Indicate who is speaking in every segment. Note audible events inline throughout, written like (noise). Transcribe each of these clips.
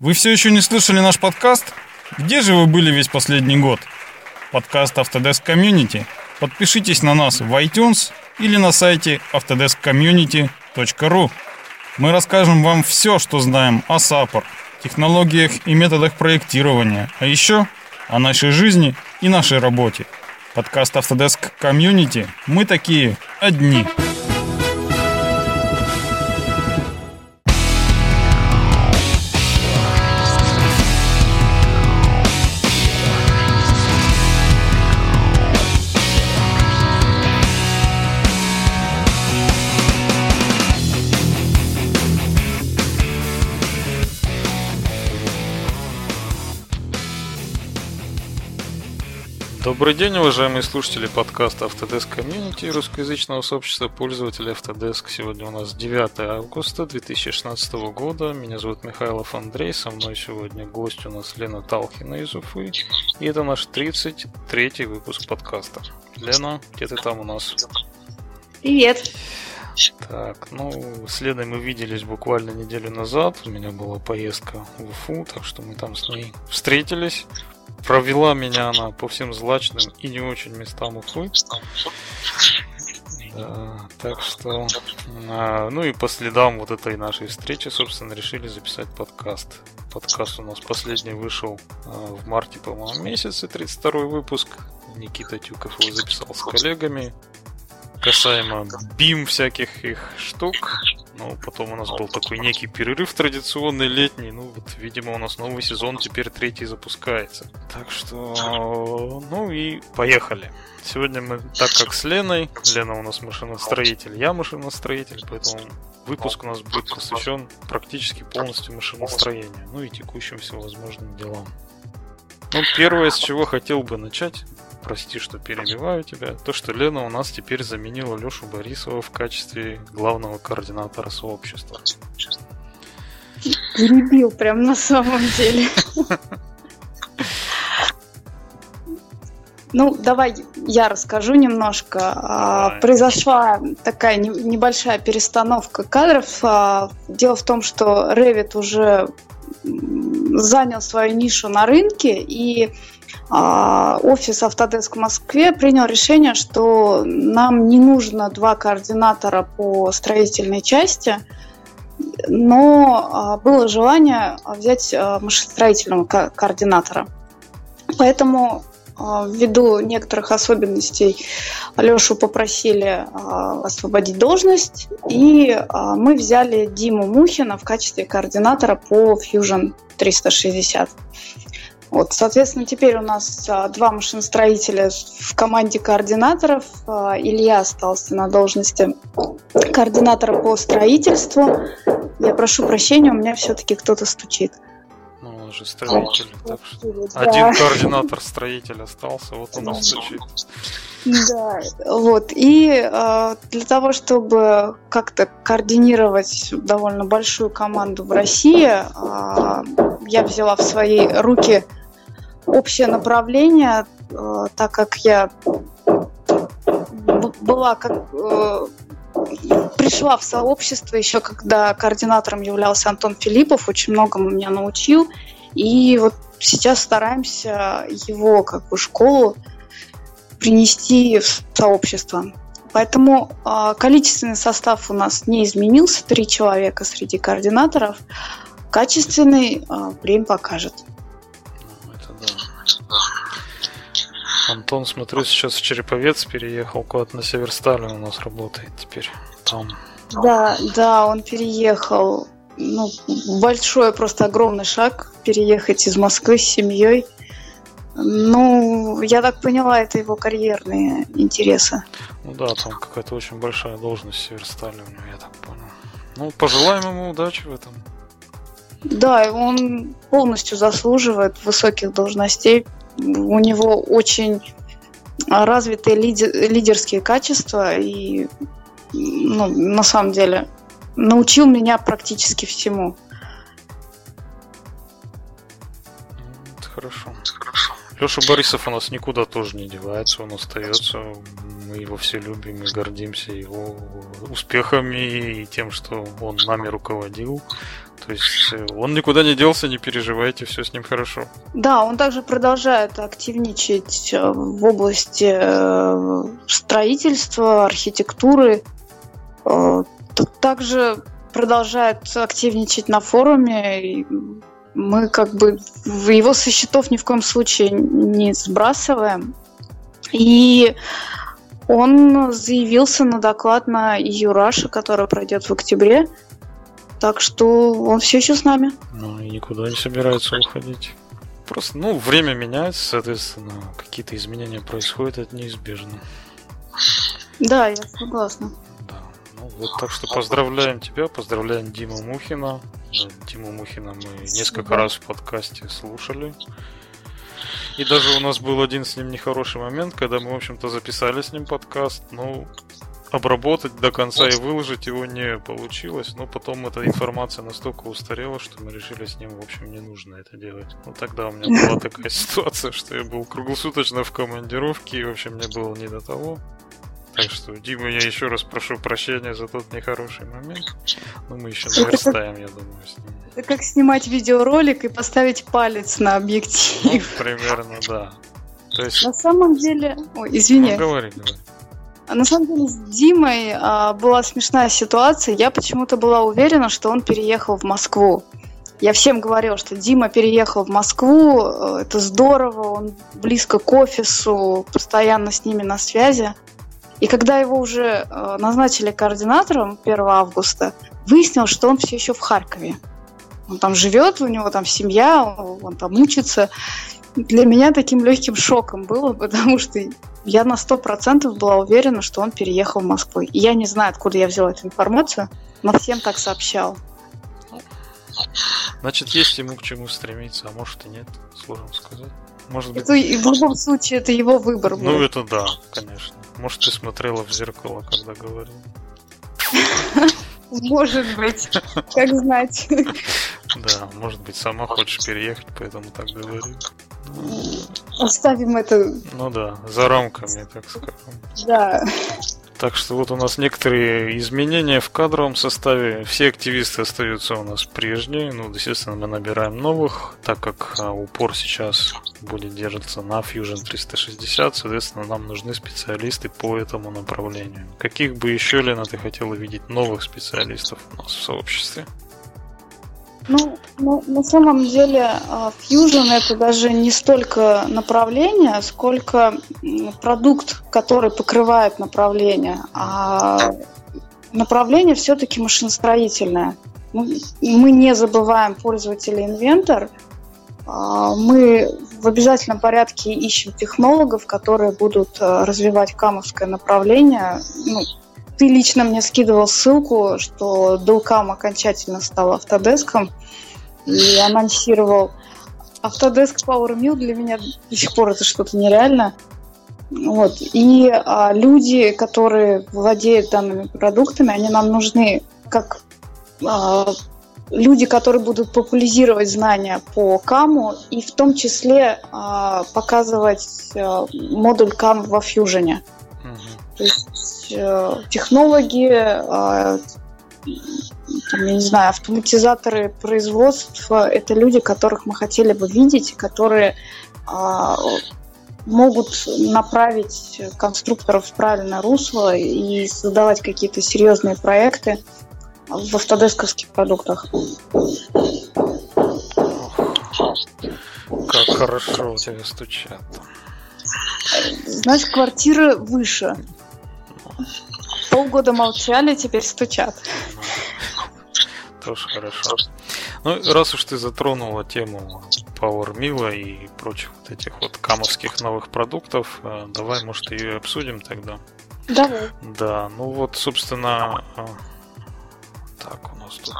Speaker 1: Вы все еще не слышали наш подкаст? Где же вы были весь последний год? Подкаст Autodesk Community. Подпишитесь на нас в iTunes или на сайте autodeskcommunity.ru. Мы расскажем вам все, что знаем о SAPOR, технологиях и методах проектирования, а еще о нашей жизни и нашей работе. Подкаст Autodesk Community. Мы такие одни. Добрый день, уважаемые слушатели подкаста Autodesk Community русскоязычного сообщества пользователей Autodesk. Сегодня у нас 9 августа 2016 года. Меня зовут Михайлов Андрей. Со мной сегодня гость у нас Лена Талхина из Уфы. И это наш 33-й выпуск подкаста. Лена, где ты там у нас?
Speaker 2: Привет.
Speaker 1: Так, ну, с Леной мы виделись буквально неделю назад. У меня была поездка в Уфу, так что мы там с ней встретились, Провела меня она по всем злачным и не очень местам Уфы. Да, так что, а, ну и по следам вот этой нашей встречи, собственно, решили записать подкаст. Подкаст у нас последний вышел а, в марте, по-моему, месяце, 32 выпуск. Никита Тюков его записал с коллегами. Касаемо бим всяких их штук. Ну, потом у нас был такой некий перерыв традиционный летний. Ну, вот, видимо, у нас новый сезон теперь третий запускается. Так что, ну и поехали. Сегодня мы, так как с Леной, Лена у нас машиностроитель, я машиностроитель, поэтому выпуск у нас будет посвящен практически полностью машиностроению, ну и текущим всевозможным делам. Ну, первое, с чего хотел бы начать, прости, что перебиваю тебя, то, что Лена у нас теперь заменила Лешу Борисова в качестве главного координатора сообщества.
Speaker 2: Перебил прям на самом деле. Ну, давай я расскажу немножко. А. Произошла такая небольшая перестановка кадров. А, дело в том, что Revit уже занял свою нишу на рынке, и а, офис Autodesk в Москве принял решение, что нам не нужно два координатора по строительной части, но а, было желание взять а, машиностроительного координатора. Поэтому ввиду некоторых особенностей Алешу попросили освободить должность, и мы взяли Диму Мухина в качестве координатора по Fusion 360. Вот, соответственно, теперь у нас а, два машиностроителя в команде координаторов. А, Илья остался на должности координатора по строительству. Я прошу прощения, у меня все-таки кто-то стучит.
Speaker 1: Он же строитель, так что да. один координатор строитель остался, вот он и стучит.
Speaker 2: Да, вот. И э, для того, чтобы как-то координировать довольно большую команду в России, э, я взяла в свои руки общее направление, э, так как я была как э, пришла в сообщество еще когда координатором являлся Антон Филиппов, очень многому меня научил. И вот сейчас стараемся его как бы школу принести в сообщество. Поэтому э, количественный состав у нас не изменился, три человека среди координаторов. Качественный э, время покажет.
Speaker 1: Антон, смотрю, сейчас в Череповец переехал куда-то на Северстале у нас работает теперь там.
Speaker 2: Да, да, он переехал. Ну, большой, просто огромный шаг переехать из Москвы с семьей. Ну, я так поняла, это его карьерные интересы.
Speaker 1: Ну да, там какая-то очень большая должность в Северстале у него, я так понял. Ну, пожелаем ему удачи в этом.
Speaker 2: Да, он полностью заслуживает высоких должностей. У него очень развитые лидер, лидерские качества и ну, на самом деле научил меня практически всему.
Speaker 1: Это хорошо. хорошо. Леша Борисов у нас никуда тоже не девается, он остается. Мы его все любим и гордимся его успехами и тем, что он нами руководил. То То есть э, он никуда не делся, не переживайте, все с ним хорошо.
Speaker 2: Да, он также продолжает активничать э, в области э, строительства, архитектуры. Также продолжает активничать на форуме. Мы как бы его со счетов ни в коем случае не сбрасываем. И он заявился на доклад на Юраша, который пройдет в октябре. Так что он все еще с нами.
Speaker 1: Ну и никуда не собирается уходить. Просто, ну, время меняется, соответственно, какие-то изменения происходят, это неизбежно.
Speaker 2: Да, я согласна.
Speaker 1: Вот так что поздравляем тебя, поздравляем Диму Мухина. Диму Мухина мы несколько раз в подкасте слушали. И даже у нас был один с ним нехороший момент, когда мы, в общем-то, записали с ним подкаст. Ну, обработать до конца и выложить его не получилось, но потом эта информация настолько устарела, что мы решили с ним, в общем, не нужно это делать. Ну, тогда у меня была (laughs) такая ситуация, что я был круглосуточно в командировке, и, в общем, мне было не до того. Так что, Дима, я еще раз прошу прощения за тот нехороший момент. Но мы еще наверстаем, я думаю, с ним.
Speaker 2: Это как снимать видеоролик и поставить палец на объектив.
Speaker 1: Ну, примерно, да.
Speaker 2: То есть... На самом деле... Ой, извини. Ну,
Speaker 1: говори, говори.
Speaker 2: На самом деле с Димой а, была смешная ситуация. Я почему-то была уверена, что он переехал в Москву. Я всем говорила, что Дима переехал в Москву, э, это здорово, он близко к офису, постоянно с ними на связи. И когда его уже э, назначили координатором 1 августа, выяснилось, что он все еще в Харькове. Он там живет, у него там семья, он там учится для меня таким легким шоком было, потому что я на сто процентов была уверена, что он переехал в Москву. И я не знаю, откуда я взяла эту информацию, но всем так сообщал.
Speaker 1: Значит, есть ему к чему стремиться, а может и нет, сложно сказать.
Speaker 2: Может быть... Это, и в любом случае, это его выбор
Speaker 1: был. Ну, это да, конечно. Может, ты смотрела в зеркало, когда говорил.
Speaker 2: Может быть, как знать.
Speaker 1: Да, может быть, сама хочешь переехать, поэтому так говорю.
Speaker 2: Оставим это...
Speaker 1: Ну да, за рамками, так скажем.
Speaker 2: Да.
Speaker 1: Так что вот у нас некоторые изменения в кадровом составе. Все активисты остаются у нас прежние. Ну, естественно, мы набираем новых, так как а, упор сейчас будет держаться на Fusion 360. Соответственно, нам нужны специалисты по этому направлению. Каких бы еще, Лена, ты хотела видеть новых специалистов у нас в сообществе?
Speaker 2: Ну, ну, на самом деле а, Fusion это даже не столько направление, сколько продукт, который покрывает направление. А направление все-таки машиностроительное. Мы не забываем пользователя инвентор. А, мы в обязательном порядке ищем технологов, которые будут а, развивать камовское направление. Ну, ты лично мне скидывал ссылку, что Dulcam окончательно стал автодеском и анонсировал Autodesk Power Mill для меня до сих пор это что-то нереально. Вот. И а, люди, которые владеют данными продуктами, они нам нужны как а, люди, которые будут популяризировать знания по каму и в том числе а, показывать а, модуль кам во фьюжене. Uh-huh. То есть а, технологи, а, там, я не знаю, автоматизаторы производства – это люди, которых мы хотели бы видеть, которые а, могут направить конструкторов в правильное русло и создавать какие-то серьезные проекты в автодесковских продуктах.
Speaker 1: Как хорошо у тебя стучат.
Speaker 2: Значит, квартиры выше. Полгода молчали, теперь стучат.
Speaker 1: Тоже хорошо. Ну, раз уж ты затронула тему Power Mill и прочих вот этих вот камовских новых продуктов, э, давай, может, ее обсудим тогда.
Speaker 2: Давай.
Speaker 1: Да, ну вот, собственно, э, так, у нас тут,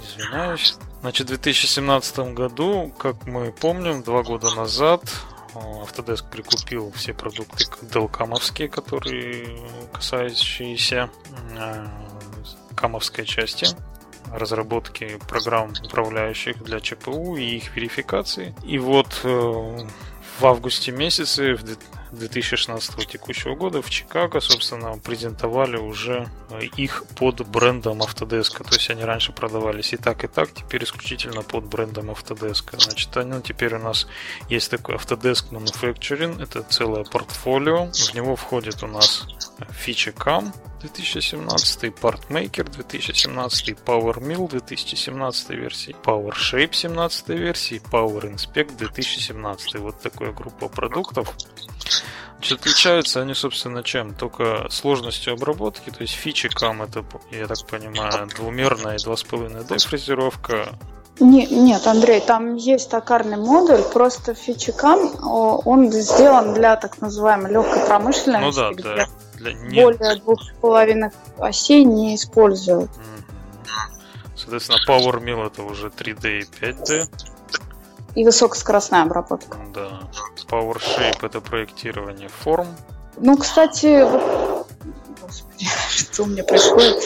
Speaker 1: извиняюсь. Значит, в 2017 году, как мы помним, два года назад Autodesk прикупил все продукты Делкамовские, которые касающиеся камовской части разработки программ управляющих для ЧПУ и их верификации. И вот э, в августе месяце в 2016 текущего года в Чикаго, собственно, презентовали уже э, их под брендом Autodesk. То есть они раньше продавались и так, и так, теперь исключительно под брендом Autodesk. Значит, они, теперь у нас есть такой Autodesk Manufacturing, это целое портфолио. В него входит у нас фича CAM 2017, PartMaker 2017, PowerMill 2017 версии, PowerShape 17 версии, PowerInspect 2017. Вот такая группа продуктов. Значит, отличаются они, собственно, чем? Только сложностью обработки, то есть фичи CAM это, я так понимаю, двумерная 2,5D фрезеровка,
Speaker 2: не, нет, Андрей, там есть токарный модуль, просто фичикам, он сделан для так называемой легкой промышленности, ну, да, где да. Для... более двух с половиной осей не используют.
Speaker 1: Соответственно, Power Mill это уже 3D и 5D.
Speaker 2: И высокоскоростная обработка.
Speaker 1: Да. Power Shape это проектирование форм.
Speaker 2: Ну, кстати, вот... Господи, (laughs) что у меня происходит?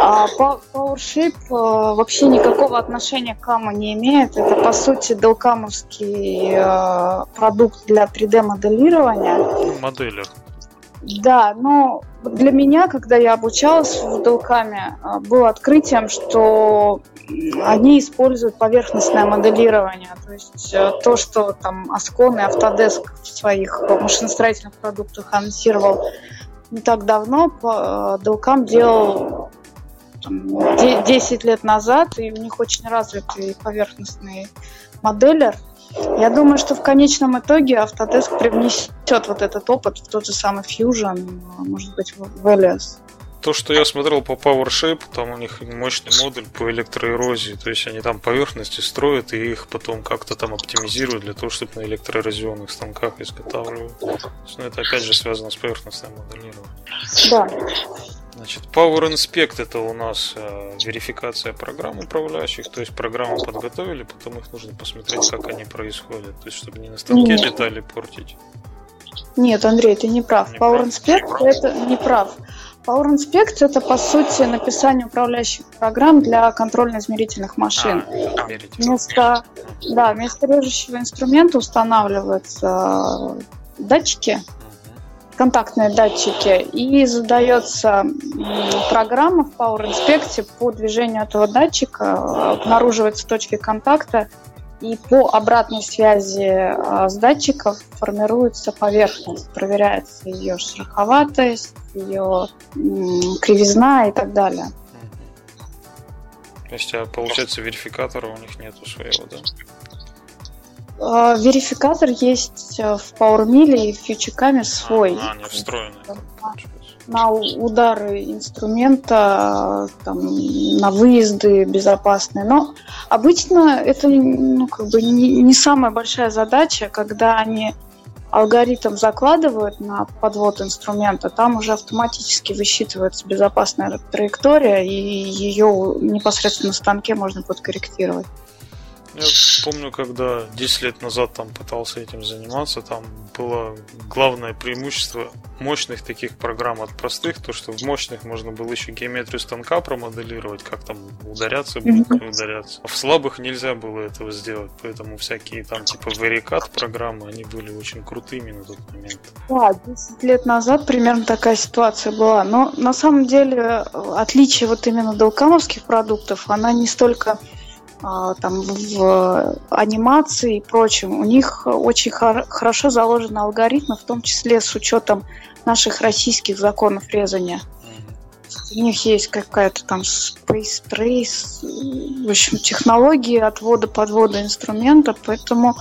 Speaker 2: А PowerShape э, вообще никакого отношения к каму не имеет. Это, по сути, делкамовский э, продукт для 3D-моделирования.
Speaker 1: Ну, моделер.
Speaker 2: Да, но для меня, когда я обучалась в Делкаме, э, было открытием, что они используют поверхностное моделирование. То есть то, что там Ascon и Autodesk в своих машиностроительных продуктах анонсировал не так давно, Делкам делал там, 10 лет назад, и у них очень развитый поверхностный моделер. Я думаю, что в конечном итоге Autodesk привнесет вот этот опыт в тот же самый Fusion, может быть, в Alias.
Speaker 1: То, что я смотрел по PowerShape, там у них мощный модуль по электроэрозии. То есть они там поверхности строят и их потом как-то там оптимизируют для того, чтобы на электроэрозионных станках изготавливать. Но это опять же связано с поверхностным моделированием.
Speaker 2: Да.
Speaker 1: Значит, Power Inspect это у нас э, верификация программ управляющих, то есть программу подготовили, потом их нужно посмотреть, как они происходят, то есть чтобы не на станке Нет. детали портить.
Speaker 2: Нет, Андрей, ты не прав. Не Power прав? Inspect не это не прав. Power Inspect это по сути написание управляющих программ для контрольно-измерительных машин. А, вместо, да, вместо режущего инструмента устанавливаются датчики, контактные датчики, и задается программа в Power Inspect по движению этого датчика, обнаруживаются точки контакта, и по обратной связи а, с датчиков формируется поверхность, проверяется ее шероховатость, ее кривизна и так далее.
Speaker 1: То есть, а получается, верификатора у них нету своего, да?
Speaker 2: А, верификатор есть э, в PowerMill и в FutureCam свой.
Speaker 1: А, они встроены.
Speaker 2: На удары инструмента, там, на выезды безопасные. Но обычно это ну, как бы не, не самая большая задача, когда они алгоритм закладывают на подвод инструмента, там уже автоматически высчитывается безопасная траектория, и ее непосредственно на станке можно подкорректировать.
Speaker 1: Я помню, когда 10 лет назад там пытался этим заниматься, там было главное преимущество мощных таких программ от простых, то что в мощных можно было еще геометрию станка промоделировать, как там ударяться будет, не ударяться. А в слабых нельзя было этого сделать, поэтому всякие там типа Vericat программы, они были очень крутыми на тот момент.
Speaker 2: Да, 10 лет назад примерно такая ситуация была, но на самом деле отличие вот именно долкамовских продуктов, она не столько там в анимации и прочем. У них очень хор- хорошо заложены алгоритмы, в том числе с учетом наших российских законов резания. У них есть какая-то там Space Trace, в общем, технологии отвода-подвода инструмента, поэтому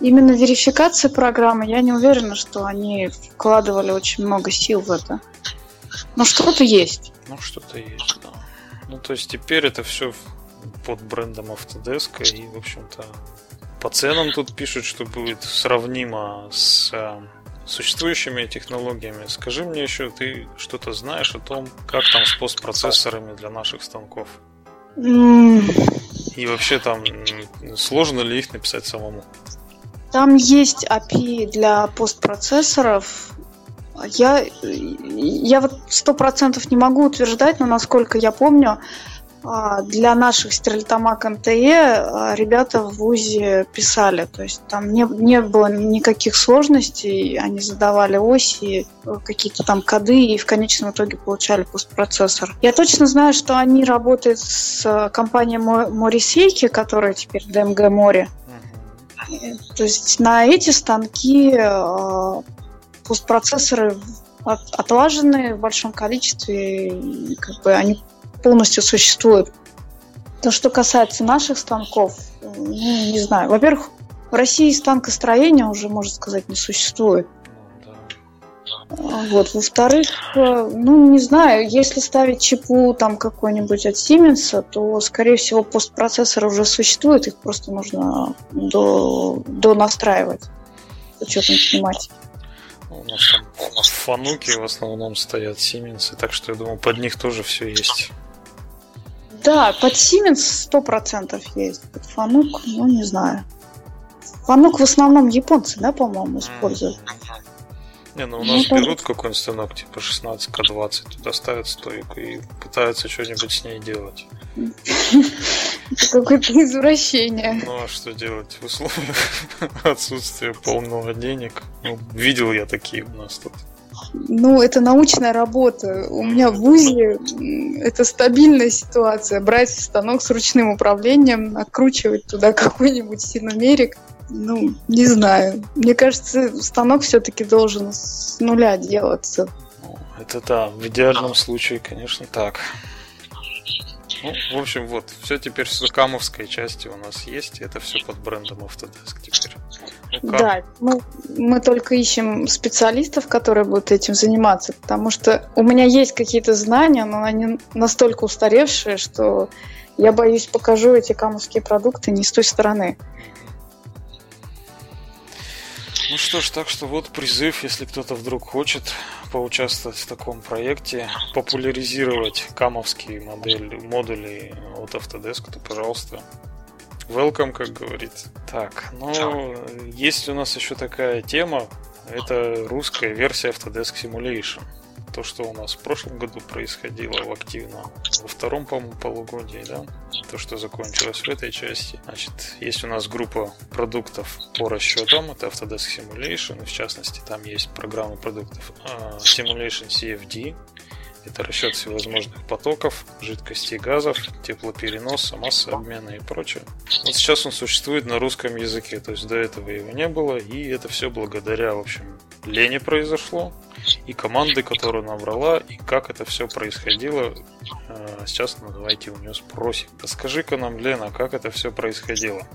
Speaker 2: именно верификация программы, я не уверена, что они вкладывали очень много сил в это. Но что-то есть.
Speaker 1: Ну, что-то есть, да. Ну, то есть теперь это все под брендом Autodesk. И, в общем-то, по ценам тут пишут, что будет сравнимо с э, существующими технологиями. Скажи мне еще, ты что-то знаешь о том, как там с постпроцессорами для наших станков? И вообще там сложно ли их написать самому?
Speaker 2: Там есть API для постпроцессоров. Я, я вот сто процентов не могу утверждать, но насколько я помню, для наших стрельтомак МТЕ а, ребята в ВУЗе писали. То есть там не, не было никаких сложностей, они задавали оси, какие-то там коды и в конечном итоге получали постпроцессор. Я точно знаю, что они работают с компанией Морисейки, которая теперь ДМГ Море. То есть на эти станки а, постпроцессоры отлажены в большом количестве, и как бы они полностью существует. То, что касается наших станков, ну, не знаю. Во-первых, в России станкостроения уже, можно сказать, не существует. Вот. Во-вторых, ну, не знаю, если ставить чипу там какой-нибудь от Siemens, то, скорее всего, постпроцессор уже существует, их просто нужно до, до настраивать с учетом тематики.
Speaker 1: У нас там фануки в основном стоят Siemens, так что я думаю, под них тоже все есть.
Speaker 2: Да, под Siemens сто процентов есть. Под Фанук, ну не знаю. Фанук в основном японцы, да, по-моему, используют.
Speaker 1: Не, ну у нас ну, берут какой-нибудь станок типа 16К20, туда ставят стойку и пытаются что-нибудь с ней делать.
Speaker 2: Это (laughs) какое-то извращение.
Speaker 1: Ну а что делать в условиях (laughs) отсутствия полного денег? Ну, видел я такие у нас тут.
Speaker 2: Ну, это научная работа. У меня в ВУЗе это стабильная ситуация. Брать станок с ручным управлением, накручивать туда (laughs) какой-нибудь синомерик. Ну, не знаю. Мне кажется, станок все-таки должен с нуля делаться.
Speaker 1: Это да, в идеальном случае, конечно, так. Ну, в общем, вот, все теперь с камовской части у нас есть, и это все под брендом Autodesk теперь.
Speaker 2: Ну, да, мы, мы только ищем специалистов, которые будут этим заниматься, потому что у меня есть какие-то знания, но они настолько устаревшие, что я боюсь, покажу эти камовские продукты не с той стороны.
Speaker 1: Ну что ж, так что вот призыв, если кто-то вдруг хочет поучаствовать в таком проекте, популяризировать камовские модели, модули от Autodesk, то, пожалуйста, welcome, как говорится. Так, ну, есть у нас еще такая тема, это русская версия Autodesk Simulation. То, что у нас в прошлом году происходило в активно, во втором, по-моему, полугодии, да, то, что закончилось в этой части. Значит, есть у нас группа продуктов по расчетам, это Autodesk Simulation, и в частности там есть программа продуктов uh, Simulation CFD, это расчет всевозможных потоков, жидкостей, газов, теплопереноса, массы обмена и прочее. Вот сейчас он существует на русском языке, то есть до этого его не было, и это все благодаря, в общем, Лене произошло и команды, которую набрала, и как это все происходило. Э, сейчас ну, давайте у нее спросим. Расскажи-ка нам, Лена, как это все происходило.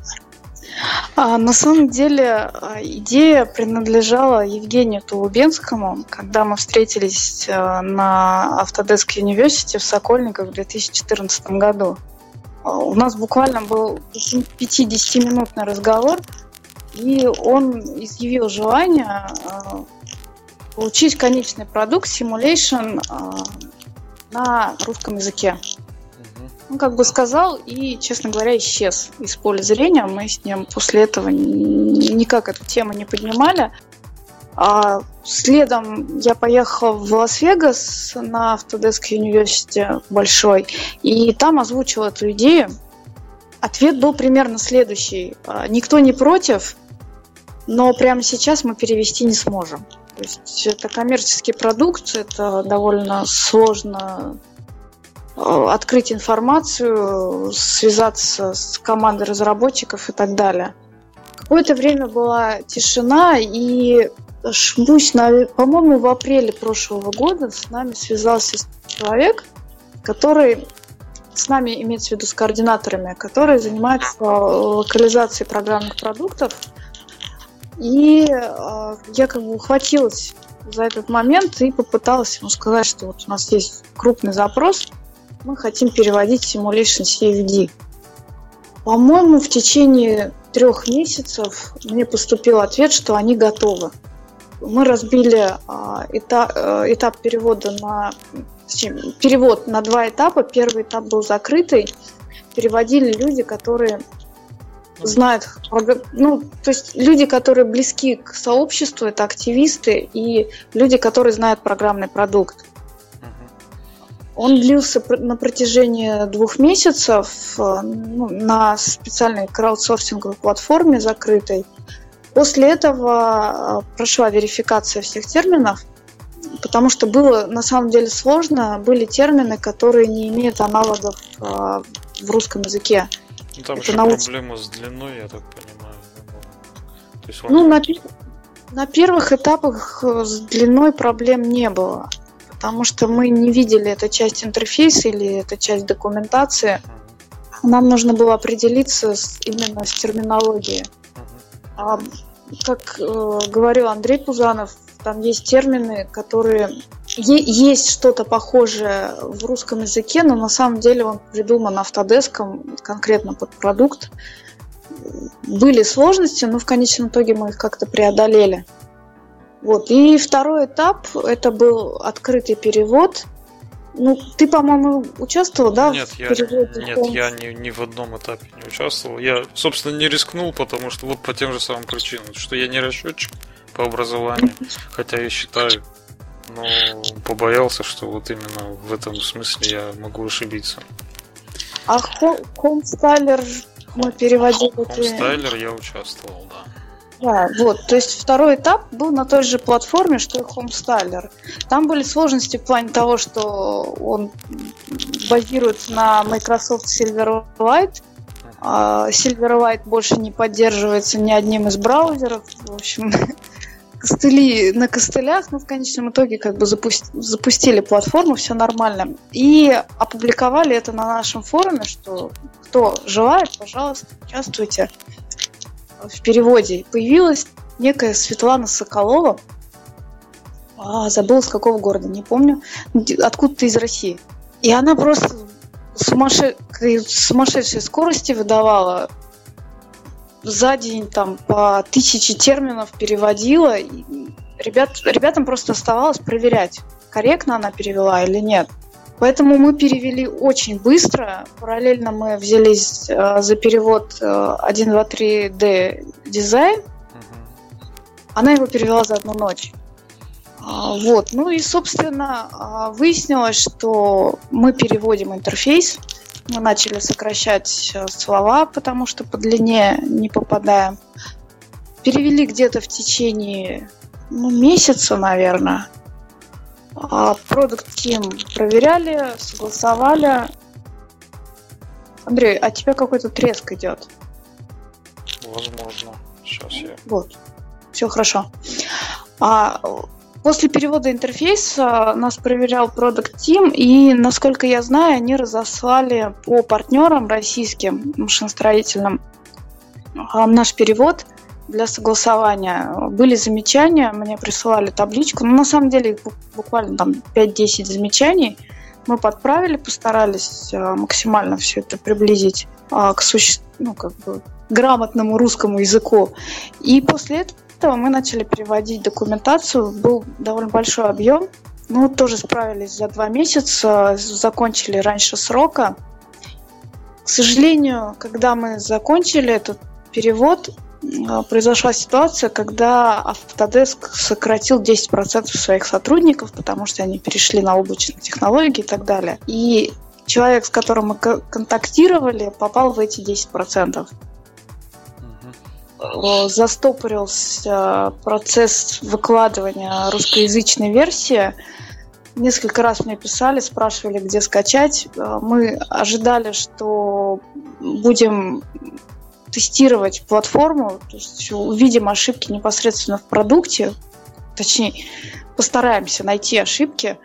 Speaker 2: А, на самом деле а, идея принадлежала Евгению Тулубенскому, когда мы встретились э, на Autodesk University в Сокольниках в 2014 году. А, у нас буквально был 50-минутный разговор, и он изъявил желание получить конечный продукт Simulation на русском языке. Он как бы сказал и, честно говоря, исчез из поля зрения. Мы с ним после этого никак эту тему не поднимали. А следом я поехал в Лас-Вегас на Autodesk University большой, и там озвучил эту идею. Ответ был примерно следующий. А, никто не против, но прямо сейчас мы перевести не сможем. То есть это коммерческий продукт, это довольно сложно открыть информацию, связаться с командой разработчиков и так далее. Какое-то время была тишина, и шмусь, по-моему, в апреле прошлого года с нами связался человек, который с нами имеется в виду с координаторами, который занимается локализацией программных продуктов и э, я как бы ухватилась за этот момент и попыталась ему сказать, что вот у нас есть крупный запрос, мы хотим переводить Simulation CFD. По-моему, в течение трех месяцев мне поступил ответ, что они готовы. Мы разбили э, этап, э, этап перевода на перевод на два этапа. Первый этап был закрытый. Переводили люди, которые знают, ну, то есть люди, которые близки к сообществу, это активисты и люди, которые знают программный продукт. Он длился на протяжении двух месяцев э, ну, на специальной краудсорсинговой платформе закрытой. После этого э, прошла верификация всех терминов, потому что было на самом деле сложно. Были термины, которые не имеют аналогов э, в русском языке.
Speaker 1: Ну, там Это еще науч... проблема с длиной, я так понимаю.
Speaker 2: То есть он... Ну, на, на первых этапах с длиной проблем не было потому что мы не видели эту часть интерфейса или эту часть документации. Нам нужно было определиться с, именно с терминологией. А, как э, говорил Андрей Пузанов, там есть термины, которые есть что-то похожее в русском языке, но на самом деле он придуман автодеском конкретно под продукт. Были сложности, но в конечном итоге мы их как-то преодолели. Вот. И второй этап это был открытый перевод. Ну, ты, по-моему, участвовал, да?
Speaker 1: Нет, я, нет, я ни, ни в одном этапе не участвовал. Я, собственно, не рискнул, потому что вот по тем же самым причинам, что я не расчетчик по образованию, (laughs) хотя я считаю, но побоялся, что вот именно в этом смысле я могу ошибиться.
Speaker 2: А Хомстайлер мы переводили...
Speaker 1: Хомстайлер я участвовал, да.
Speaker 2: Да, вот, то есть второй этап был на той же платформе, что и Homestyler. Там были сложности в плане того, что он базируется на Microsoft Silverlight. А Silverlight больше не поддерживается ни одним из браузеров. В общем, (laughs) костыли на костылях, но в конечном итоге как бы запусти, запустили платформу, все нормально. И опубликовали это на нашем форуме, что кто желает, пожалуйста, участвуйте в переводе появилась некая Светлана Соколова, а, забыла с какого города, не помню, откуда-то из России. И она просто сумасше... сумасшедшей скорости выдавала за день там по тысяче терминов переводила. И ребят, ребятам просто оставалось проверять, корректно она перевела или нет. Поэтому мы перевели очень быстро. Параллельно мы взялись э, за перевод э, 1.2.3D дизайн. Она его перевела за одну ночь. А, вот. Ну и, собственно, а, выяснилось, что мы переводим интерфейс. Мы начали сокращать э, слова, потому что по длине не попадаем. Перевели где-то в течение ну, месяца, наверное. Продукт а, Team проверяли, согласовали. Андрей, а тебя какой-то треск идет?
Speaker 1: Возможно. Сейчас я.
Speaker 2: Вот. Все хорошо. А, после перевода интерфейса нас проверял Product Team, и, насколько я знаю, они разослали по партнерам российским машиностроительным а, наш перевод – для согласования. Были замечания, мне присылали табличку. Ну, на самом деле, буквально там 5-10 замечаний. Мы подправили, постарались а, максимально все это приблизить а, к суще... ну, как бы, грамотному русскому языку. И после этого мы начали переводить документацию. Был довольно большой объем. Ну, тоже справились за два месяца, закончили раньше срока. К сожалению, когда мы закончили этот перевод, произошла ситуация, когда Autodesk сократил 10% своих сотрудников, потому что они перешли на облачные технологии и так далее. И человек, с которым мы контактировали, попал в эти 10%. Застопорился процесс выкладывания русскоязычной версии. Несколько раз мне писали, спрашивали, где скачать. Мы ожидали, что будем тестировать платформу, то есть увидим ошибки непосредственно в продукте, точнее, постараемся найти ошибки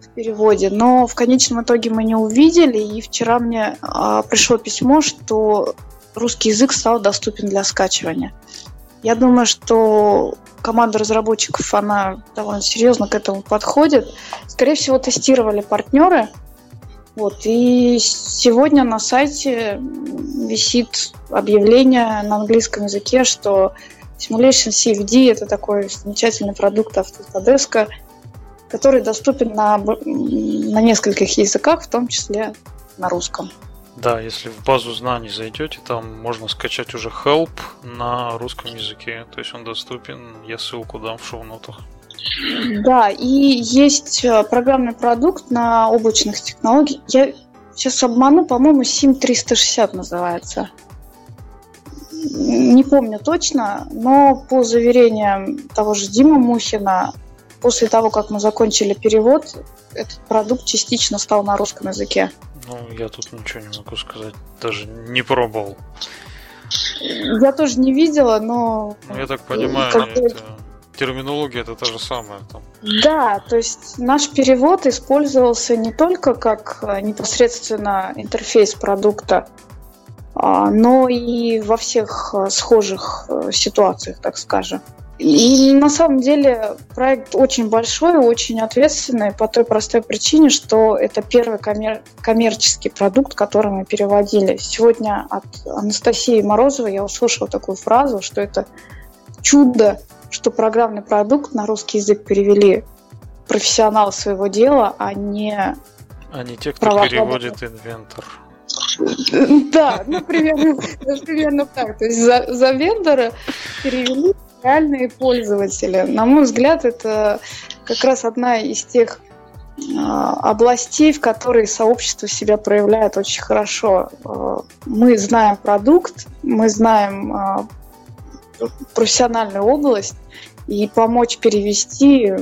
Speaker 2: в переводе, но в конечном итоге мы не увидели, и вчера мне а, пришло письмо, что русский язык стал доступен для скачивания. Я думаю, что команда разработчиков, она довольно серьезно к этому подходит. Скорее всего, тестировали партнеры, вот, и сегодня на сайте висит объявление на английском языке, что Simulation CFD – это такой замечательный продукт Autodesk, который доступен на, на нескольких языках, в том числе на русском.
Speaker 1: Да, если в базу знаний зайдете, там можно скачать уже Help на русском языке. То есть он доступен. Я ссылку дам в шоу-нотах.
Speaker 2: Да, и есть э, программный продукт на облачных технологиях. Я сейчас обману, по-моему, SIM 360 называется. Не помню точно, но по заверениям того же Дима Мухина, после того, как мы закончили перевод, этот продукт частично стал на русском языке.
Speaker 1: Ну, я тут ничего не могу сказать, даже не пробовал.
Speaker 2: Я тоже не видела, но...
Speaker 1: Ну, я так понимаю, это... терминология это та же самая. Там.
Speaker 2: Да, то есть наш перевод использовался не только как э, непосредственно интерфейс продукта, а, но и во всех э, схожих э, ситуациях, так скажем. И на самом деле проект очень большой, очень ответственный по той простой причине, что это первый коммер- коммерческий продукт, который мы переводили. Сегодня от Анастасии Морозовой я услышала такую фразу, что это чудо, что программный продукт на русский язык перевели профессионал своего дела, а не...
Speaker 1: А не те, кто переводит инвентор.
Speaker 2: Да, ну примерно, примерно так. То есть за, за вендора перевели реальные пользователи. На мой взгляд, это как раз одна из тех а, областей, в которой сообщество себя проявляет очень хорошо. А, мы знаем продукт, мы знаем а, профессиональную область, и помочь перевести,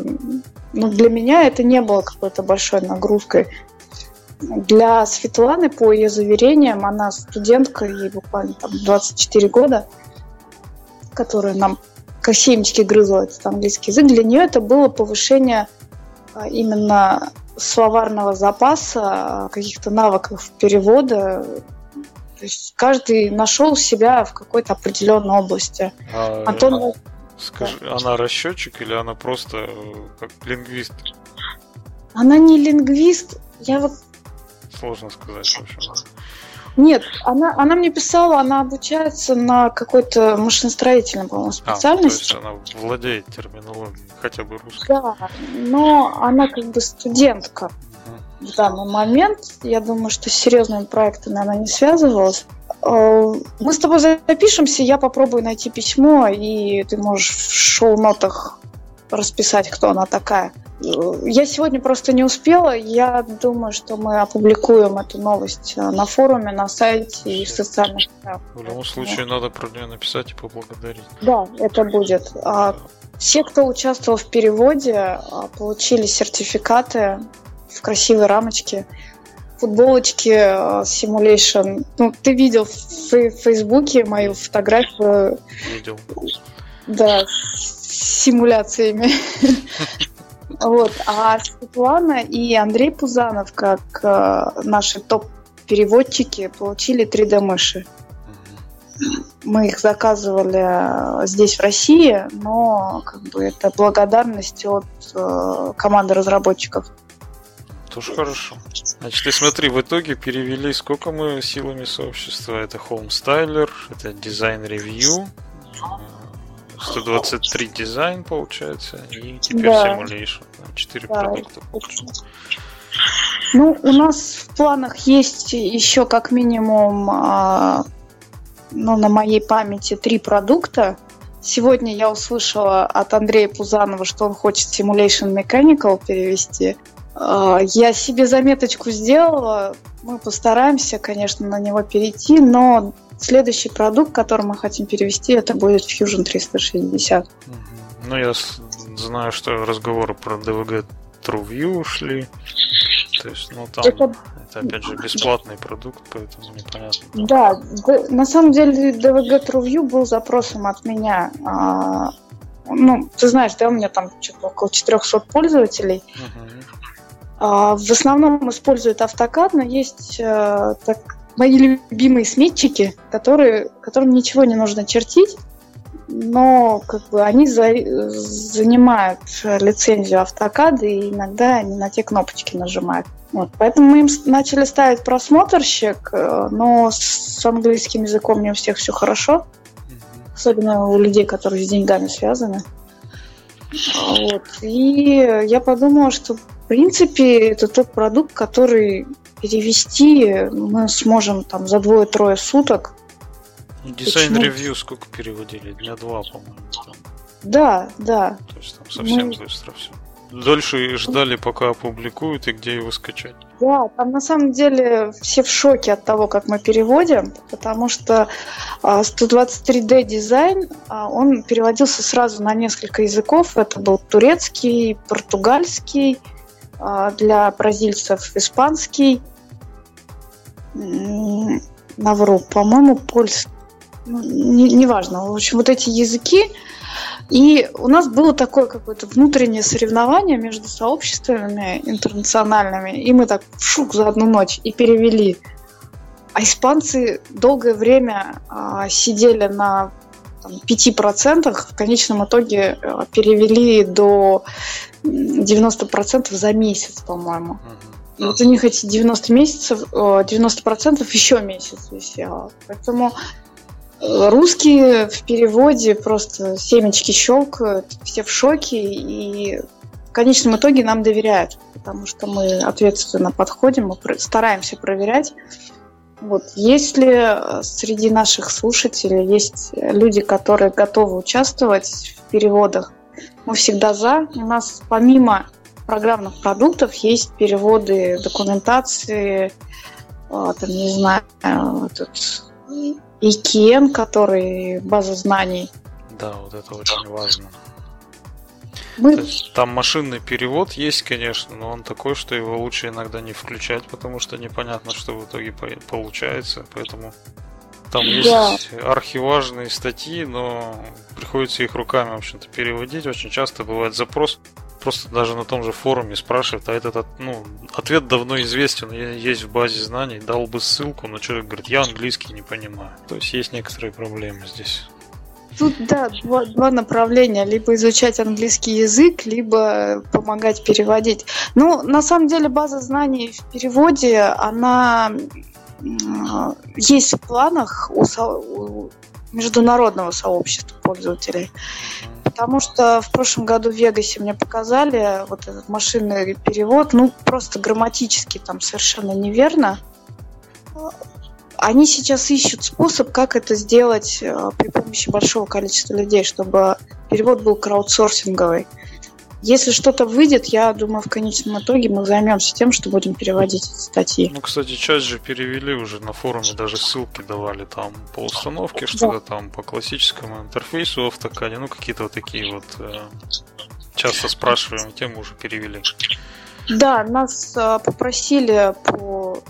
Speaker 2: ну, для меня это не было какой-то большой нагрузкой. Для Светланы, по ее заверениям, она студентка, ей буквально там 24 года, которая нам как семечки грызла этот английский язык, для нее это было повышение а, именно словарного запаса, а, каких-то навыков перевода. То есть каждый нашел себя в какой-то определенной области.
Speaker 1: А, Антон... Скажи, да. она расчетчик или она просто э, как лингвист?
Speaker 2: Она не лингвист. Я вот
Speaker 1: сложно сказать, в общем.
Speaker 2: Нет, она, она мне писала, она обучается на какой-то машиностроительной, по-моему, специальности.
Speaker 1: А, то есть она владеет терминологией, хотя бы русской.
Speaker 2: Да, но она как бы студентка в данный момент. Я думаю, что с серьезными проектами она не связывалась. Э, мы с тобой запишемся, я попробую найти письмо, и ты можешь в шоу-нотах расписать, кто она такая. Я сегодня просто не успела. Я думаю, что мы опубликуем эту новость на форуме, на сайте и в социальных
Speaker 1: сетях. В любом случае, надо про нее написать и поблагодарить.
Speaker 2: Да, это будет. А, все, кто участвовал в переводе, а, получили сертификаты в красивой рамочке футболочки э, Simulation. Ну, ты видел в Фейсбуке мою фотографию.
Speaker 1: Видел.
Speaker 2: Да, с симуляциями. (laughs) Вот. А Светлана и Андрей Пузанов, как э, наши топ-переводчики, получили 3D-мыши. Мы их заказывали э, здесь, в России, но как бы это благодарность от команды разработчиков.
Speaker 1: Тоже хорошо. Значит, ты смотри, в итоге перевели сколько мы силами сообщества. Это Home Styler, это Design Review, 123 дизайн получается, и теперь да. Simulation. 4 да, продукта получается.
Speaker 2: Ну, у нас в планах есть еще как минимум, а, ну, на моей памяти три продукта. Сегодня я услышала от Андрея Пузанова, что он хочет Simulation Mechanical перевести. А, я себе заметочку сделала. Мы постараемся, конечно, на него перейти, но Следующий продукт, который мы хотим перевести, это будет Fusion 360.
Speaker 1: Ну, я знаю, что разговоры про DVG TrueView ушли. То есть, ну, там, это, это опять же, бесплатный продукт, поэтому непонятно.
Speaker 2: Да, на самом деле DVG TrueView был запросом от меня. А, ну, ты знаешь, да, у меня там что-то около 400 пользователей. Uh-huh. А, в основном используют автокад, но есть а, так, мои любимые сметчики, которые, которым ничего не нужно чертить, но как бы они за, занимают лицензию автокада и иногда они на те кнопочки нажимают. Вот, поэтому мы им начали ставить просмотрщик, э, но с английским языком не у всех все хорошо, особенно у людей, которые с деньгами связаны. Вот. И я подумала, что в принципе это тот продукт, который перевести мы сможем там за двое-трое суток.
Speaker 1: Дизайн ревью сколько переводили? Дня два, по-моему. Там.
Speaker 2: Да, да.
Speaker 1: То есть там совсем Мы... быстро все. Дольше ждали, пока опубликуют и где его скачать.
Speaker 2: Да, там на самом деле все в шоке от того, как мы переводим, потому что 123D а, дизайн, а, он переводился сразу на несколько языков. Это был турецкий, португальский, для бразильцев испанский, навру, по-моему, польский. Ну, неважно. Не в общем, вот эти языки, и у нас было такое какое-то внутреннее соревнование между сообществами интернациональными, и мы так шук за одну ночь и перевели. А испанцы долгое время а, сидели на там, 5%, в конечном итоге а, перевели до 90% за месяц, по-моему. Вот у них эти 90 месяцев, 90% еще месяц висело. Поэтому Русские в переводе просто семечки щелкают, все в шоке, и в конечном итоге нам доверяют, потому что мы ответственно подходим, мы стараемся проверять. Вот. Если среди наших слушателей есть люди, которые готовы участвовать в переводах, мы всегда за. У нас помимо программных продуктов есть переводы документации, а, там, не знаю, этот, EKN, который база знаний.
Speaker 1: Да, вот это очень важно. Мы... там машинный перевод есть, конечно, но он такой, что его лучше иногда не включать, потому что непонятно, что в итоге получается. Поэтому там да. есть архиважные статьи, но приходится их руками, в общем-то, переводить. Очень часто бывает запрос просто даже на том же форуме спрашивает, а этот ну, ответ давно известен, есть в базе знаний, дал бы ссылку, но человек говорит, я английский не понимаю. То есть есть некоторые проблемы здесь.
Speaker 2: Тут, да, два, два направления. Либо изучать английский язык, либо помогать переводить. Ну, на самом деле, база знаний в переводе, она есть в планах у, со... у международного сообщества пользователей. Потому что в прошлом году в Вегасе мне показали вот этот машинный перевод, ну просто грамматически там совершенно неверно. Они сейчас ищут способ, как это сделать э, при помощи большого количества людей, чтобы перевод был краудсорсинговый. Если что-то выйдет, я думаю, в конечном итоге мы займемся тем, что будем переводить эти статьи.
Speaker 1: Ну, кстати, часть же перевели уже на форуме, даже ссылки давали там по установке, что-то там по классическому интерфейсу автокаде, ну, какие-то вот такие вот э, часто спрашиваемые темы уже перевели.
Speaker 2: Да, нас э, попросили по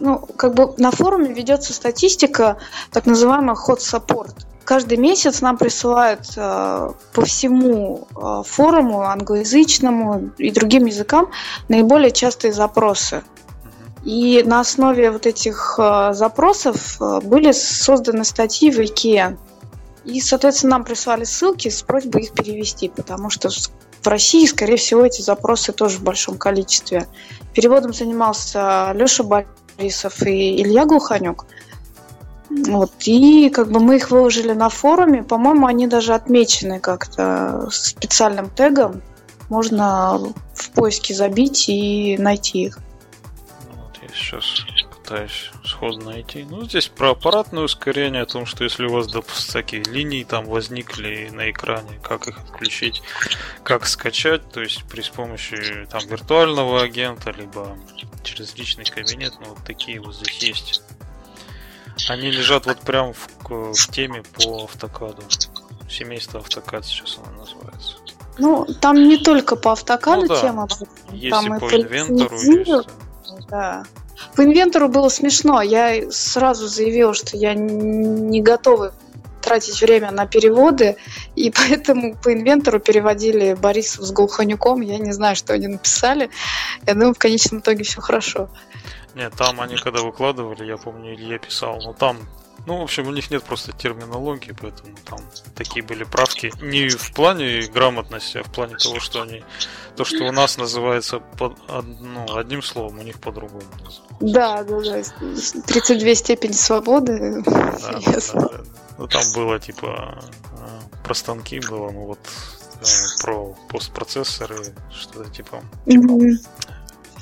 Speaker 2: ну, как бы на форуме ведется статистика, так называемый hot support каждый месяц нам присылают э, по всему э, форуму англоязычному и другим языкам наиболее частые запросы. И на основе вот этих э, запросов э, были созданы статьи в IKEA. И, соответственно, нам прислали ссылки с просьбой их перевести, потому что в России, скорее всего, эти запросы тоже в большом количестве. Переводом занимался Леша Борисов и Илья Глуханюк. Вот, и как бы мы их выложили на форуме. По-моему, они даже отмечены как-то специальным тегом. Можно в поиске забить и найти их.
Speaker 1: Вот, я сейчас пытаюсь сходу найти. Ну, здесь про аппаратное ускорение, о том, что если у вас, допустим, всякие линии там возникли на экране, как их отключить, как скачать, то есть при с помощью там виртуального агента, либо через личный кабинет, ну, вот такие вот здесь есть они лежат вот прям в, в теме по автокаду. Семейство автокад сейчас оно называется.
Speaker 2: Ну, там не только по автокаду ну, да. тема.
Speaker 1: Есть там и по инвентору есть.
Speaker 2: Да. По инвентору было смешно. Я сразу заявила, что я не готова тратить время на переводы, и поэтому по инвентору переводили Борисов с Глуханюком. Я не знаю, что они написали. Я думаю, в конечном итоге все хорошо.
Speaker 1: Нет, там они когда выкладывали, я помню, Илья писал, но там ну, в общем, у них нет просто терминологии, поэтому там такие были правки. Не в плане грамотности, а в плане того, что они... То, что у нас называется под, ну, одним словом, у них по-другому называется.
Speaker 2: Да, да, да. 32 степени свободы. Да, да, да.
Speaker 1: Ну, там было, типа, э, про станки было, ну, вот, э, про постпроцессоры, что-то типа... типа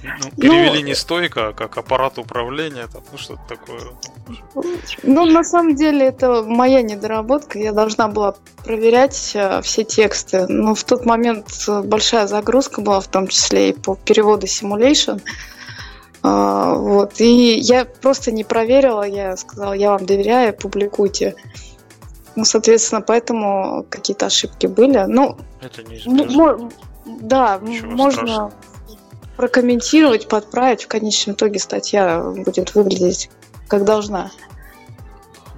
Speaker 1: Ну, перевели ну, не стойка, а как аппарат управления, там, ну что-то такое.
Speaker 2: Ну, на самом деле, это моя недоработка. Я должна была проверять э, все тексты. Но в тот момент э, большая загрузка была, в том числе и по переводу Simulation. А, вот. И я просто не проверила, я сказала, я вам доверяю, публикуйте. Ну, соответственно, поэтому какие-то ошибки были. Ну,
Speaker 1: это неизбежно.
Speaker 2: Да, Ничего можно страшного. Прокомментировать, подправить. В конечном итоге статья будет выглядеть как должна.